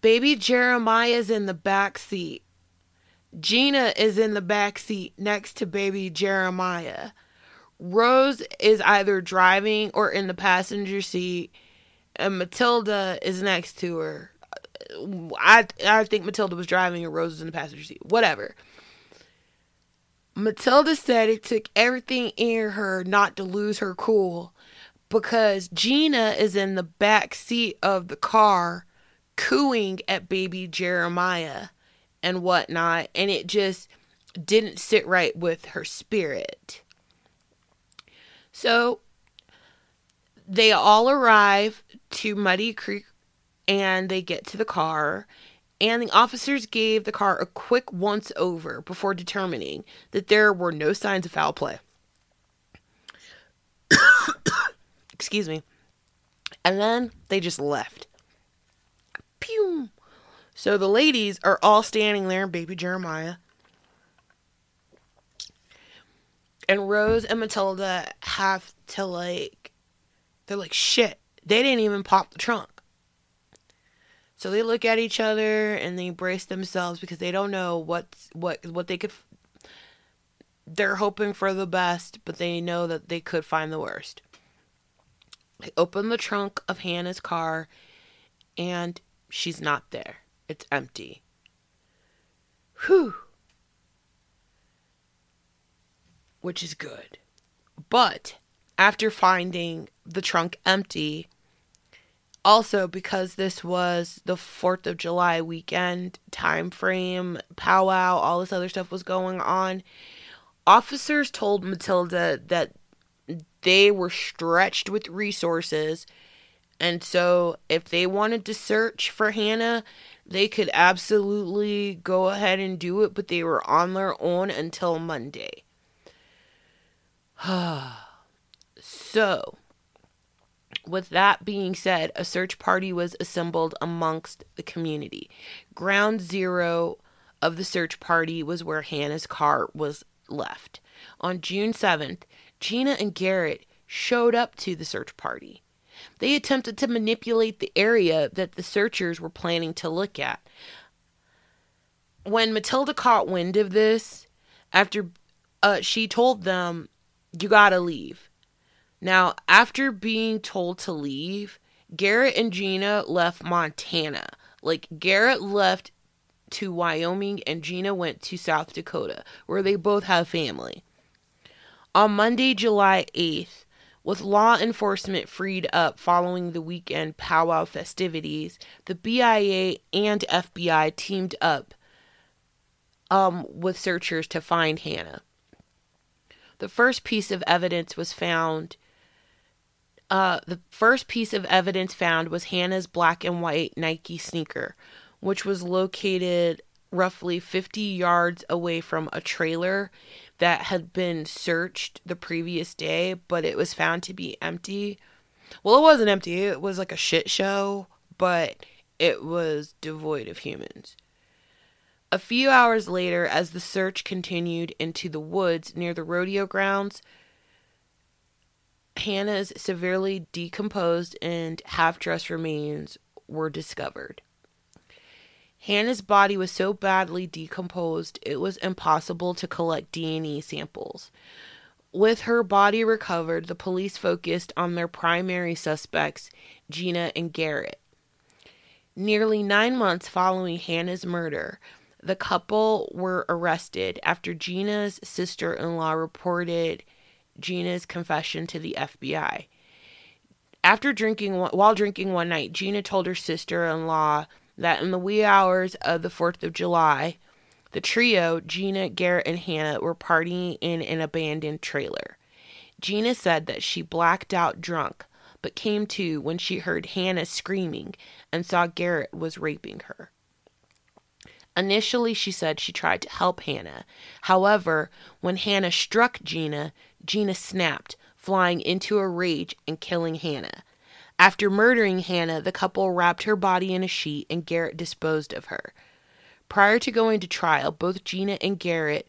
Baby Jeremiah is in the back seat. Gina is in the back seat next to baby Jeremiah. Rose is either driving or in the passenger seat, and Matilda is next to her. I I think Matilda was driving and Rose was in the passenger seat. Whatever. Matilda said it took everything in her not to lose her cool because Gina is in the back seat of the car cooing at baby Jeremiah and whatnot. And it just, didn't sit right with her spirit. So they all arrive to Muddy Creek and they get to the car. And the officers gave the car a quick once over before determining that there were no signs of foul play. Excuse me. And then they just left. Pew! So the ladies are all standing there, baby Jeremiah. And Rose and Matilda have to like, they're like, shit, they didn't even pop the trunk. So they look at each other and they brace themselves because they don't know what what what they could. They're hoping for the best, but they know that they could find the worst. They open the trunk of Hannah's car, and she's not there. It's empty. Whew. Which is good. But after finding the trunk empty, also because this was the 4th of July weekend time frame, powwow, all this other stuff was going on, officers told Matilda that they were stretched with resources. And so if they wanted to search for Hannah, they could absolutely go ahead and do it, but they were on their own until Monday. so, with that being said, a search party was assembled amongst the community. Ground zero of the search party was where Hannah's car was left. On June 7th, Gina and Garrett showed up to the search party. They attempted to manipulate the area that the searchers were planning to look at. When Matilda caught wind of this, after uh, she told them, You gotta leave. Now, after being told to leave, Garrett and Gina left Montana. Like, Garrett left to Wyoming and Gina went to South Dakota, where they both have family. On Monday, July 8th, with law enforcement freed up following the weekend powwow festivities, the BIA and FBI teamed up um, with searchers to find Hannah. The first piece of evidence was found. Uh, the first piece of evidence found was Hannah's black and white Nike sneaker, which was located roughly 50 yards away from a trailer that had been searched the previous day, but it was found to be empty. Well, it wasn't empty, it was like a shit show, but it was devoid of humans. A few hours later, as the search continued into the woods near the rodeo grounds, Hannah's severely decomposed and half dressed remains were discovered. Hannah's body was so badly decomposed it was impossible to collect DNA samples. With her body recovered, the police focused on their primary suspects, Gina and Garrett. Nearly nine months following Hannah's murder, the couple were arrested after Gina's sister in law reported Gina's confession to the FBI. After drinking, while drinking one night, Gina told her sister in law that in the wee hours of the 4th of July, the trio, Gina, Garrett, and Hannah, were partying in an abandoned trailer. Gina said that she blacked out drunk, but came to when she heard Hannah screaming and saw Garrett was raping her. Initially, she said she tried to help Hannah. However, when Hannah struck Gina, Gina snapped, flying into a rage and killing Hannah. After murdering Hannah, the couple wrapped her body in a sheet and Garrett disposed of her. Prior to going to trial, both Gina and Garrett,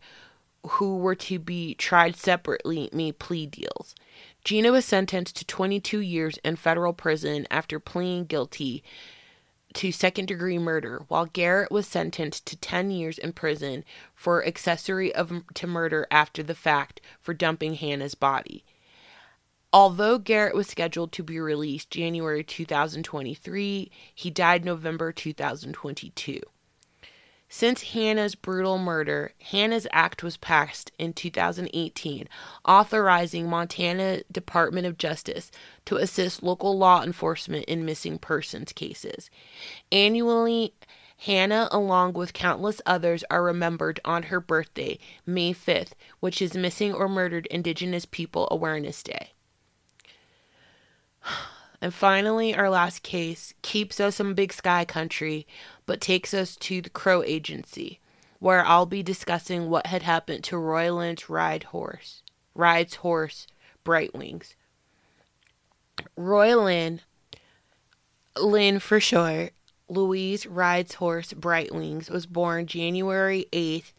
who were to be tried separately, made plea deals. Gina was sentenced to 22 years in federal prison after pleading guilty to second degree murder, while Garrett was sentenced to 10 years in prison for accessory of, to murder after the fact for dumping Hannah's body. Although Garrett was scheduled to be released January 2023, he died November 2022. Since Hannah's brutal murder, Hannah's Act was passed in 2018, authorizing Montana Department of Justice to assist local law enforcement in missing persons cases. Annually, Hannah, along with countless others, are remembered on her birthday, May 5th, which is Missing or Murdered Indigenous People Awareness Day. And finally, our last case keeps us in big sky country, but takes us to the Crow Agency, where I'll be discussing what had happened to Roy Lynn's ride horse, ride's horse, Bright Wings. Roy Lynn, for short, Louise rides horse Bright Wings was born January 8th,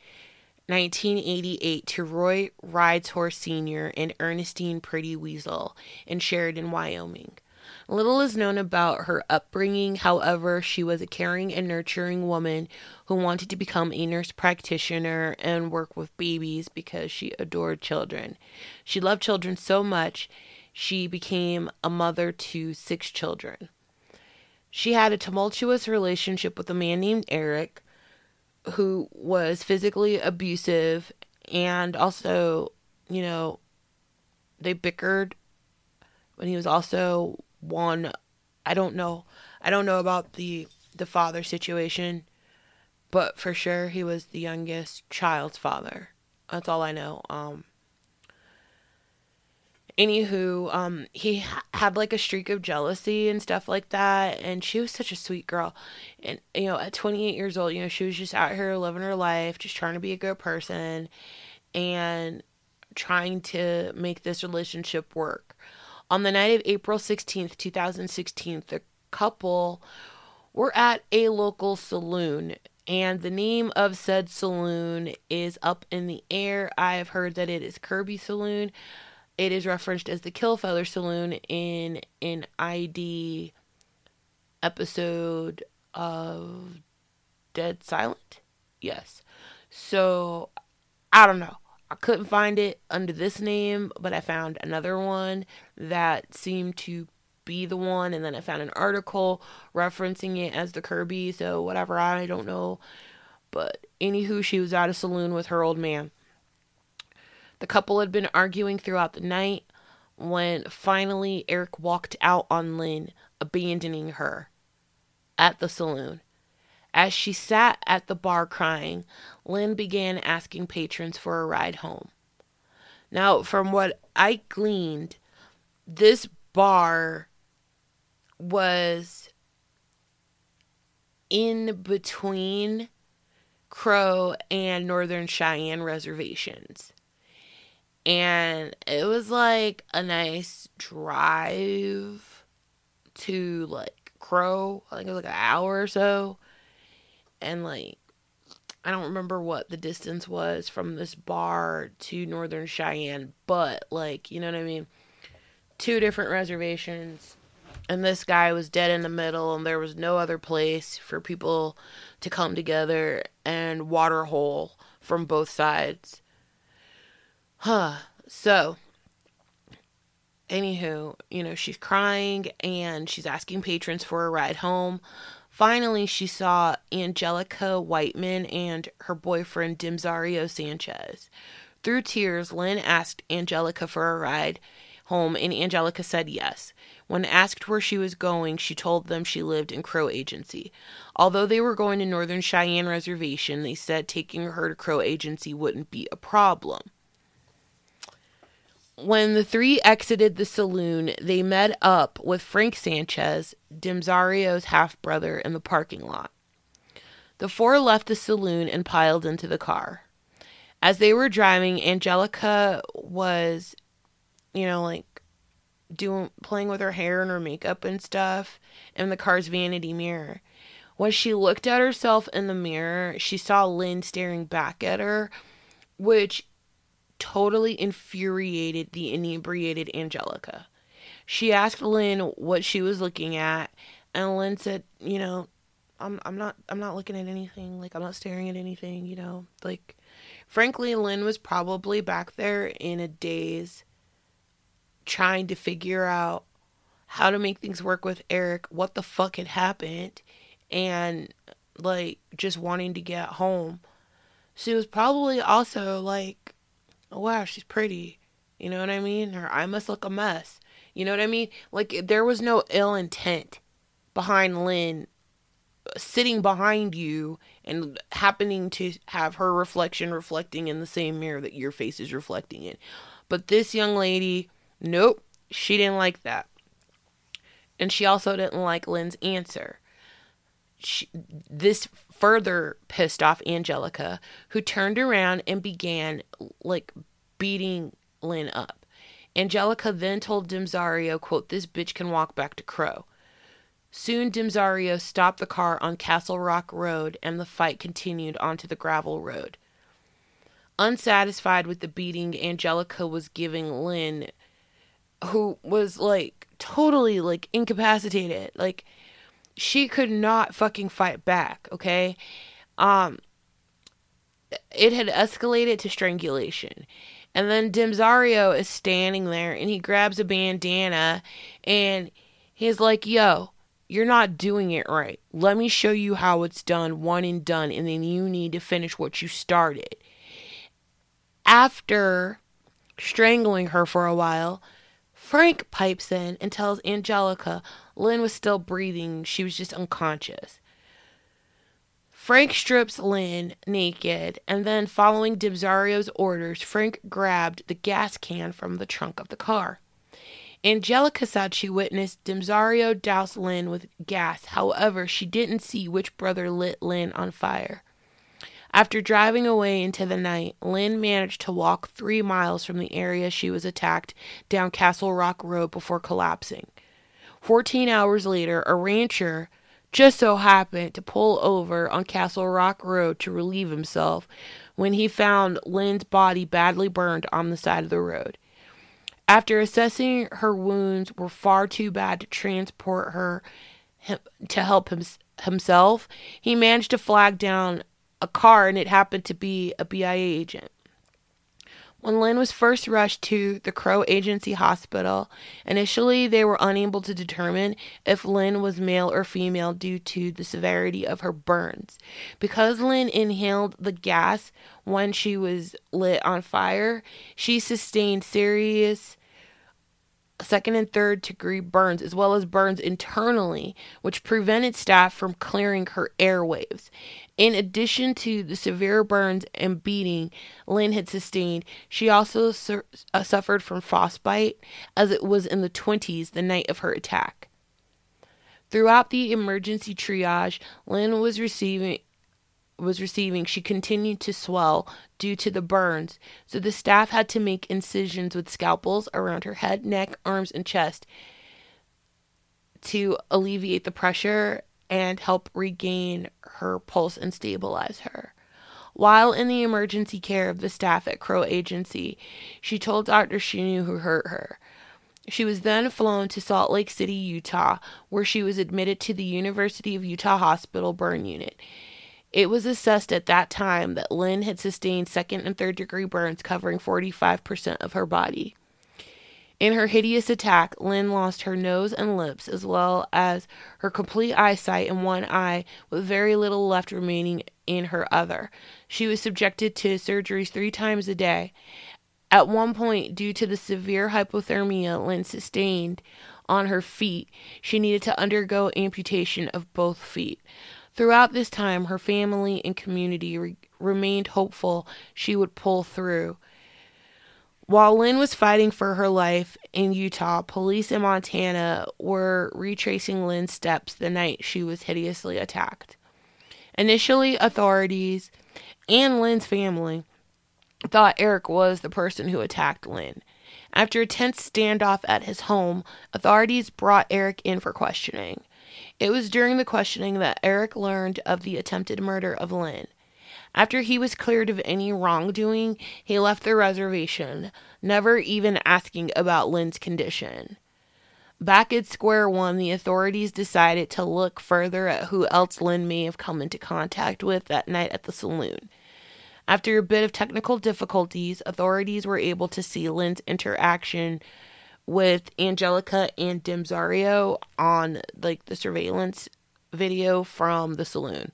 1988 to Roy Rides Horse Sr. and Ernestine Pretty Weasel in Sheridan, Wyoming. Little is known about her upbringing. However, she was a caring and nurturing woman who wanted to become a nurse practitioner and work with babies because she adored children. She loved children so much, she became a mother to six children. She had a tumultuous relationship with a man named Eric who was physically abusive and also, you know, they bickered when he was also one I don't know. I don't know about the the father situation, but for sure he was the youngest child's father. That's all I know. Um anywho, um he had like a streak of jealousy and stuff like that and she was such a sweet girl. And you know, at 28 years old, you know, she was just out here living her life, just trying to be a good person and trying to make this relationship work. On the night of April 16th, 2016, the couple were at a local saloon, and the name of said saloon is up in the air. I have heard that it is Kirby Saloon. It is referenced as the Killfeather Saloon in an ID episode of Dead Silent. Yes. So, I don't know. I couldn't find it under this name, but I found another one that seemed to be the one, and then I found an article referencing it as the Kirby, so whatever, I don't know. But anywho, she was at a saloon with her old man. The couple had been arguing throughout the night when finally Eric walked out on Lynn, abandoning her at the saloon. As she sat at the bar crying, Lynn began asking patrons for a ride home. Now, from what I gleaned, this bar was in between Crow and Northern Cheyenne reservations. And it was like a nice drive to like Crow. I think it was like an hour or so and like I don't remember what the distance was from this bar to Northern Cheyenne, but like, you know what I mean? Two different reservations. And this guy was dead in the middle, and there was no other place for people to come together and water hole from both sides. Huh. So, anywho, you know, she's crying and she's asking patrons for a ride home. Finally, she saw Angelica Whiteman and her boyfriend Dimzario Sanchez. Through tears, Lynn asked Angelica for a ride home, and Angelica said yes. When asked where she was going, she told them she lived in Crow Agency. Although they were going to Northern Cheyenne Reservation, they said taking her to Crow Agency wouldn't be a problem. When the three exited the saloon, they met up with Frank Sanchez, Dimzario's half brother, in the parking lot. The four left the saloon and piled into the car. As they were driving, Angelica was, you know, like doing playing with her hair and her makeup and stuff in the car's vanity mirror. When she looked at herself in the mirror, she saw Lynn staring back at her, which totally infuriated the inebriated Angelica. She asked Lynn what she was looking at, and Lynn said, "You know, I'm I'm not I'm not looking at anything. Like I'm not staring at anything. You know, like." Frankly, Lynn was probably back there in a daze trying to figure out how to make things work with Eric, what the fuck had happened, and like just wanting to get home. She was probably also like oh wow, she's pretty. You know what I mean? Her eye must look a mess. You know what I mean? Like there was no ill intent behind Lynn uh, sitting behind you and happening to have her reflection reflecting in the same mirror that your face is reflecting in. But this young lady, nope, she didn't like that. And she also didn't like Lynn's answer. She, this further pissed off Angelica, who turned around and began like beating Lynn up. Angelica then told Dimzario, quote, this bitch can walk back to Crow. Soon Dimzario stopped the car on Castle Rock Road and the fight continued onto the gravel road. Unsatisfied with the beating Angelica was giving Lynn, who was like totally like incapacitated, like she could not fucking fight back, okay? Um it had escalated to strangulation. And then Dimzario is standing there and he grabs a bandana and he's like, Yo, you're not doing it right. Let me show you how it's done, one and done, and then you need to finish what you started. After strangling her for a while, Frank pipes in and tells Angelica Lynn was still breathing, she was just unconscious. Frank strips Lynn naked, and then, following Dimzario's orders, Frank grabbed the gas can from the trunk of the car. Angelica said she witnessed Dimzario douse Lynn with gas. However, she didn't see which brother lit Lynn on fire. After driving away into the night, Lynn managed to walk three miles from the area she was attacked down Castle Rock Road before collapsing. Fourteen hours later, a rancher just so happened to pull over on Castle Rock Road to relieve himself when he found Lynn's body badly burned on the side of the road. After assessing her wounds were far too bad to transport her to help him, himself, he managed to flag down a car and it happened to be a BIA agent. When Lynn was first rushed to the Crow Agency Hospital, initially they were unable to determine if Lynn was male or female due to the severity of her burns. Because Lynn inhaled the gas when she was lit on fire, she sustained serious second and third degree burns, as well as burns internally, which prevented staff from clearing her airwaves. In addition to the severe burns and beating Lynn had sustained, she also uh, suffered from frostbite, as it was in the 20s the night of her attack. Throughout the emergency triage, Lynn was receiving was receiving, she continued to swell due to the burns, so the staff had to make incisions with scalpels around her head, neck, arms, and chest to alleviate the pressure and help regain her pulse and stabilize her. While in the emergency care of the staff at Crow Agency, she told doctors she knew who hurt her. She was then flown to Salt Lake City, Utah, where she was admitted to the University of Utah Hospital burn unit. It was assessed at that time that Lynn had sustained second and third degree burns covering 45% of her body. In her hideous attack, Lynn lost her nose and lips, as well as her complete eyesight in one eye, with very little left remaining in her other. She was subjected to surgeries three times a day. At one point, due to the severe hypothermia Lynn sustained on her feet, she needed to undergo amputation of both feet. Throughout this time, her family and community re- remained hopeful she would pull through. While Lynn was fighting for her life in Utah, police in Montana were retracing Lynn's steps the night she was hideously attacked. Initially, authorities and Lynn's family thought Eric was the person who attacked Lynn. After a tense standoff at his home, authorities brought Eric in for questioning. It was during the questioning that Eric learned of the attempted murder of Lynn. After he was cleared of any wrongdoing, he left the reservation, never even asking about Lynn's condition. Back at square one, the authorities decided to look further at who else Lynn may have come into contact with that night at the saloon. After a bit of technical difficulties, authorities were able to see Lynn's interaction with Angelica and Dimzario on like the surveillance video from the saloon.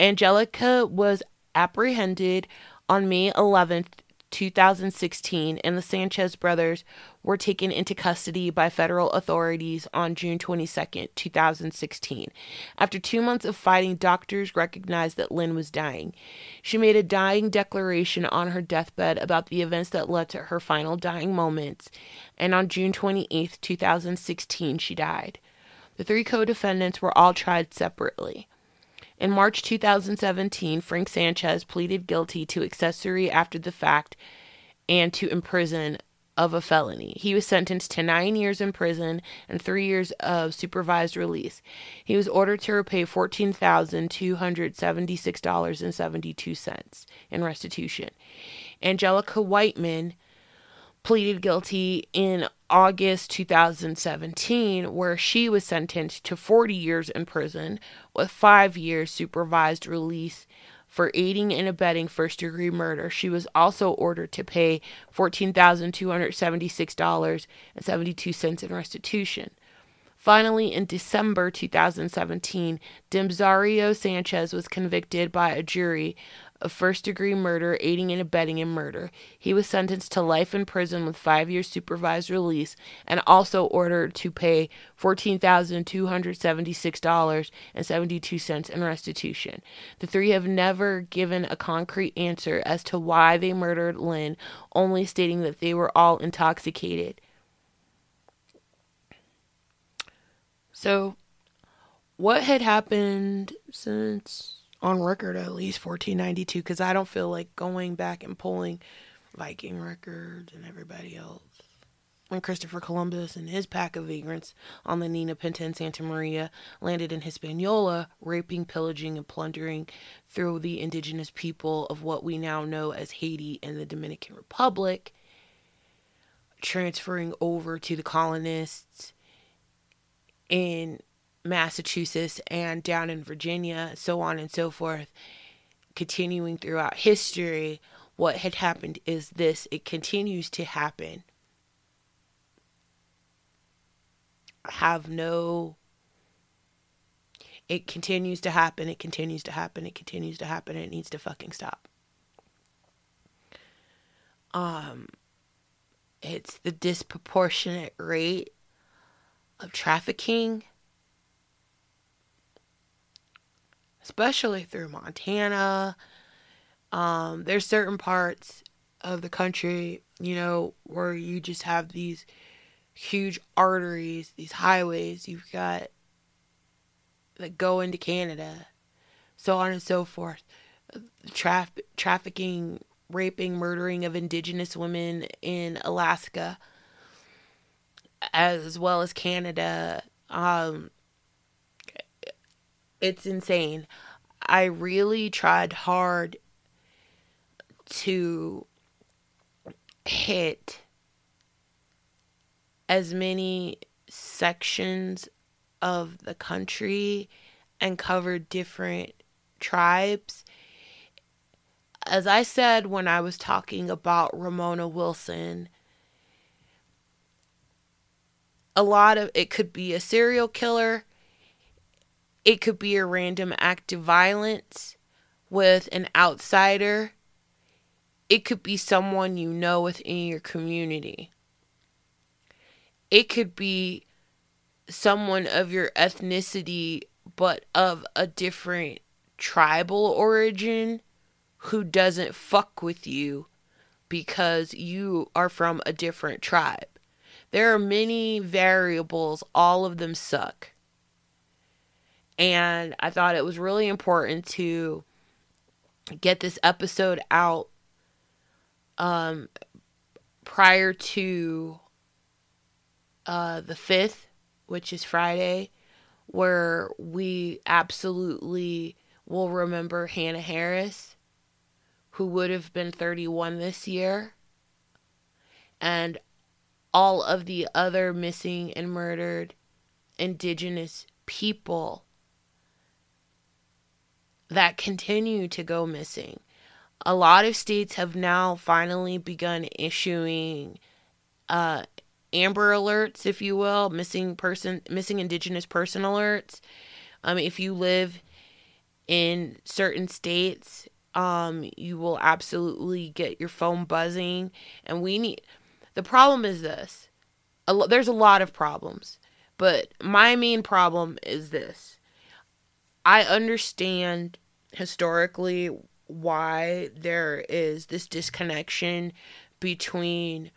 Angelica was apprehended on May 11th, 2016, and the Sanchez brothers were taken into custody by federal authorities on June 22, 2016. After two months of fighting, doctors recognized that Lynn was dying. She made a dying declaration on her deathbed about the events that led to her final dying moments, and on June 28, 2016, she died. The three co defendants were all tried separately. In March 2017, Frank Sanchez pleaded guilty to accessory after the fact and to misprision of a felony. He was sentenced to nine years in prison and three years of supervised release. He was ordered to repay $14,276.72 in restitution. Angelica Whiteman pleaded guilty in August 2017, where she was sentenced to 40 years in prison with five years supervised release for aiding and abetting first degree murder. She was also ordered to pay $14,276.72 in restitution. Finally, in December 2017, Dimzario Sanchez was convicted by a jury of first degree murder, aiding and abetting in murder. He was sentenced to life in prison with five years supervised release and also ordered to pay $14,276.72 in restitution. The three have never given a concrete answer as to why they murdered Lynn, only stating that they were all intoxicated. So, what had happened since on record at least 1492? Because I don't feel like going back and pulling Viking records and everybody else. When Christopher Columbus and his pack of vagrants on the Nina Pinta and Santa Maria landed in Hispaniola, raping, pillaging, and plundering through the indigenous people of what we now know as Haiti and the Dominican Republic, transferring over to the colonists in Massachusetts and down in Virginia, so on and so forth, continuing throughout history, what had happened is this it continues to happen. Have no. It continues to happen, it continues to happen, it continues to happen, it needs to fucking stop. Um, it's the disproportionate rate of trafficking, especially through Montana. Um, there's certain parts of the country, you know, where you just have these huge arteries, these highways. You've got that go into Canada, so on and so forth. Traf- trafficking, raping, murdering of indigenous women in Alaska as well as Canada. Um, it's insane. I really tried hard to hit as many sections of the country and cover different tribes. As I said when I was talking about Ramona Wilson, a lot of it could be a serial killer, it could be a random act of violence with an outsider, it could be someone you know within your community. It could be someone of your ethnicity but of a different tribal origin who doesn't fuck with you because you are from a different tribe. There are many variables, all of them suck. And I thought it was really important to get this episode out um, prior to uh, the 5th, which is Friday, where we absolutely will remember Hanna Harris, who would have been 31 this year. And all of the other missing and murdered indigenous people that continue to go missing. A lot of states have now finally begun issuing uh, amber alerts, if you will, missing person, missing indigenous person alerts. Um, if you live in certain states Um, you will absolutely get your phone buzzing, and we need. The problem is this. A lo- there's a lot of problems, but my main problem is this. I understand historically why there is this disconnection between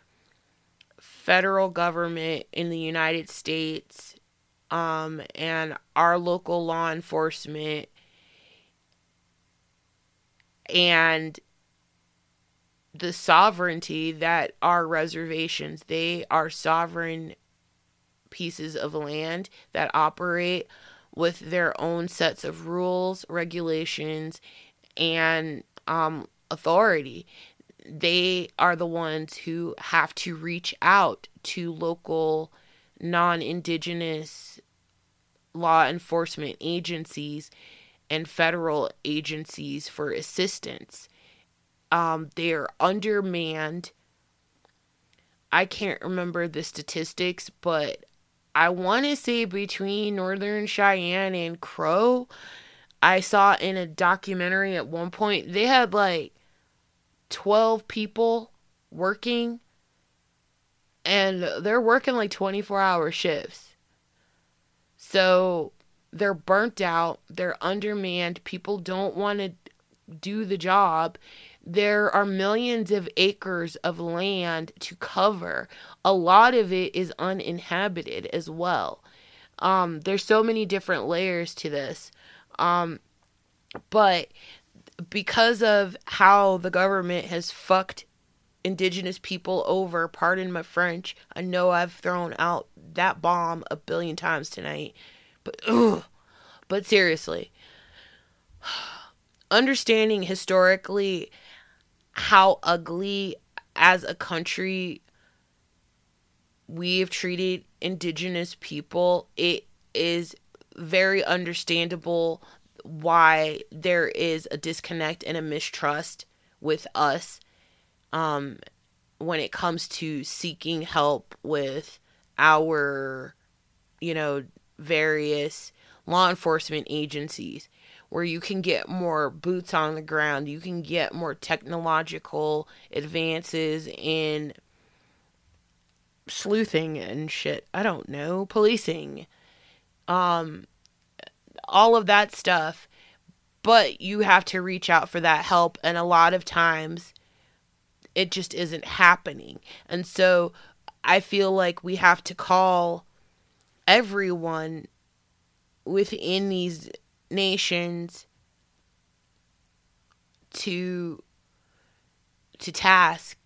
federal government in the United States um, and our local law enforcement and the sovereignty that our reservations they are sovereign pieces of land that operate with their own sets of rules regulations and um, authority they are the ones who have to reach out to local non-indigenous law enforcement agencies and federal agencies for assistance. Um, they're undermanned. I can't remember the statistics, but I want to say between Northern Cheyenne and Crow, I saw in a documentary at one point, they had like 12 people working and they're working like 24 hour shifts. So they're burnt out, they're undermanned, people don't want to do the job. There are millions of acres of land to cover. A lot of it is uninhabited as well. Um, there's so many different layers to this. Um, but because of how the government has fucked indigenous people over, pardon my French, I know I've thrown out that bomb a billion times tonight, but ugh, but seriously, understanding historically how ugly as a country we've treated indigenous people, it is very understandable why there is a disconnect and a mistrust with us um, when it comes to seeking help with our, you know, various law enforcement agencies where you can get more boots on the ground, you can get more technological advances in sleuthing and shit. I don't know, policing. Um all of that stuff. But you have to reach out for that help. And a lot of times it just isn't happening. And so I feel like we have to call everyone within these nations to to task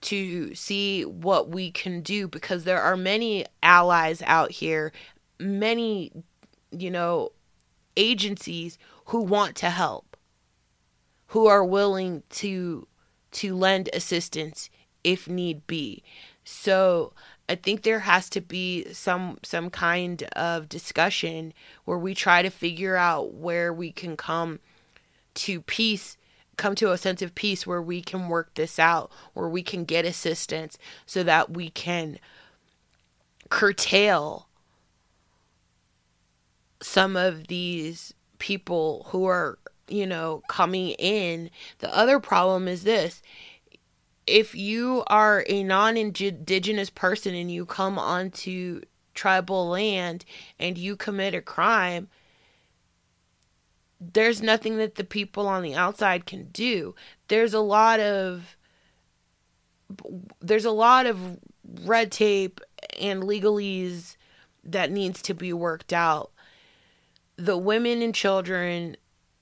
to see what we can do because there are many allies out here many you know, agencies who want to help, who are willing to to lend assistance if need be. So I think there has to be some some kind of discussion where we try to figure out where we can come to peace come to a sense of peace where we can work this out where we can get assistance so that we can curtail some of these people who are, you know, coming in. The other problem is this if you are a non indigenous person and you come onto tribal land and you commit a crime, there's nothing that the people on the outside can do. There's a lot of there's a lot of red tape and legalese that needs to be worked out the women and children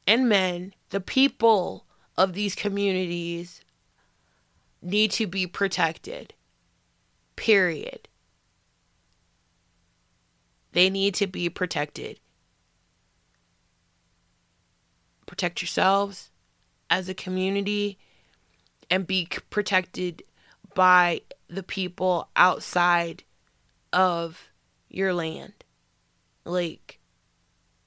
and men, the people of these communities need to be protected. Period. They need to be protected. Protect yourselves as a community and be protected by the people outside of your land. Like,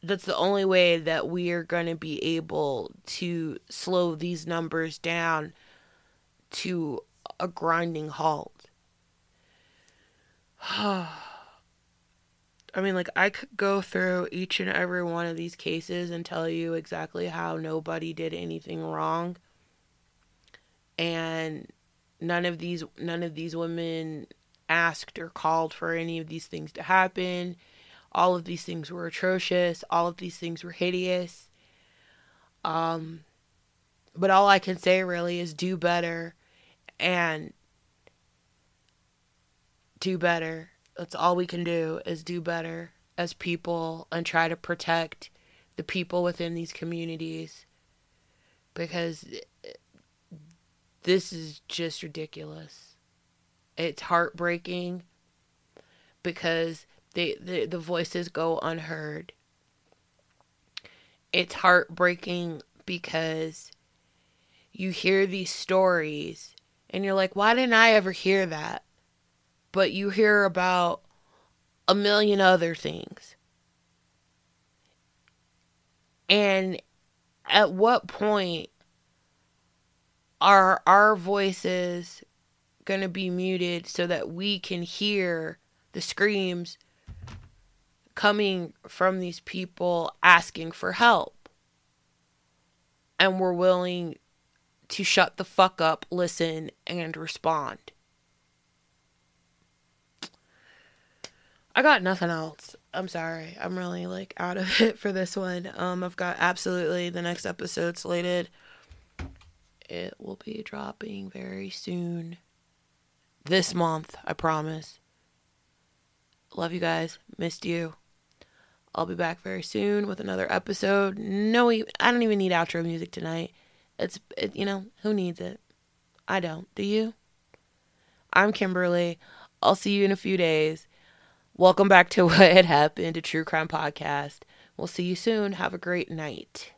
that's the only way that we are going to be able to slow these numbers down to a grinding halt. I mean, like, I could go through each and every one of these cases and tell you exactly how nobody did anything wrong. And none of these none of these women asked or called for any of these things to happen. All of these things were atrocious. All of these things were hideous. Um, but all I can say really is do better and do better. That's all we can do is do better as people and try to protect the people within these communities because this is just ridiculous. It's heartbreaking because they, the, the voices go unheard. It's heartbreaking because you hear these stories and you're like, why didn't I ever hear that? But you hear about a million other things. And at what point are our voices going to be muted so that we can hear the screams coming from these people asking for help? And we're willing to shut the fuck up, listen, and respond. I got nothing else. I'm sorry. I'm really like out of it for this one. Um I've got absolutely the next episode slated. It will be dropping very soon. This month, I promise. Love you guys. Missed you. I'll be back very soon with another episode. No, I don't even need outro music tonight. It's, it, you know, who needs it? I don't. Do you? I'm Kimberly. I'll see you in a few days. Welcome back to What Had Happened, a true crime podcast. We'll see you soon. Have a great night.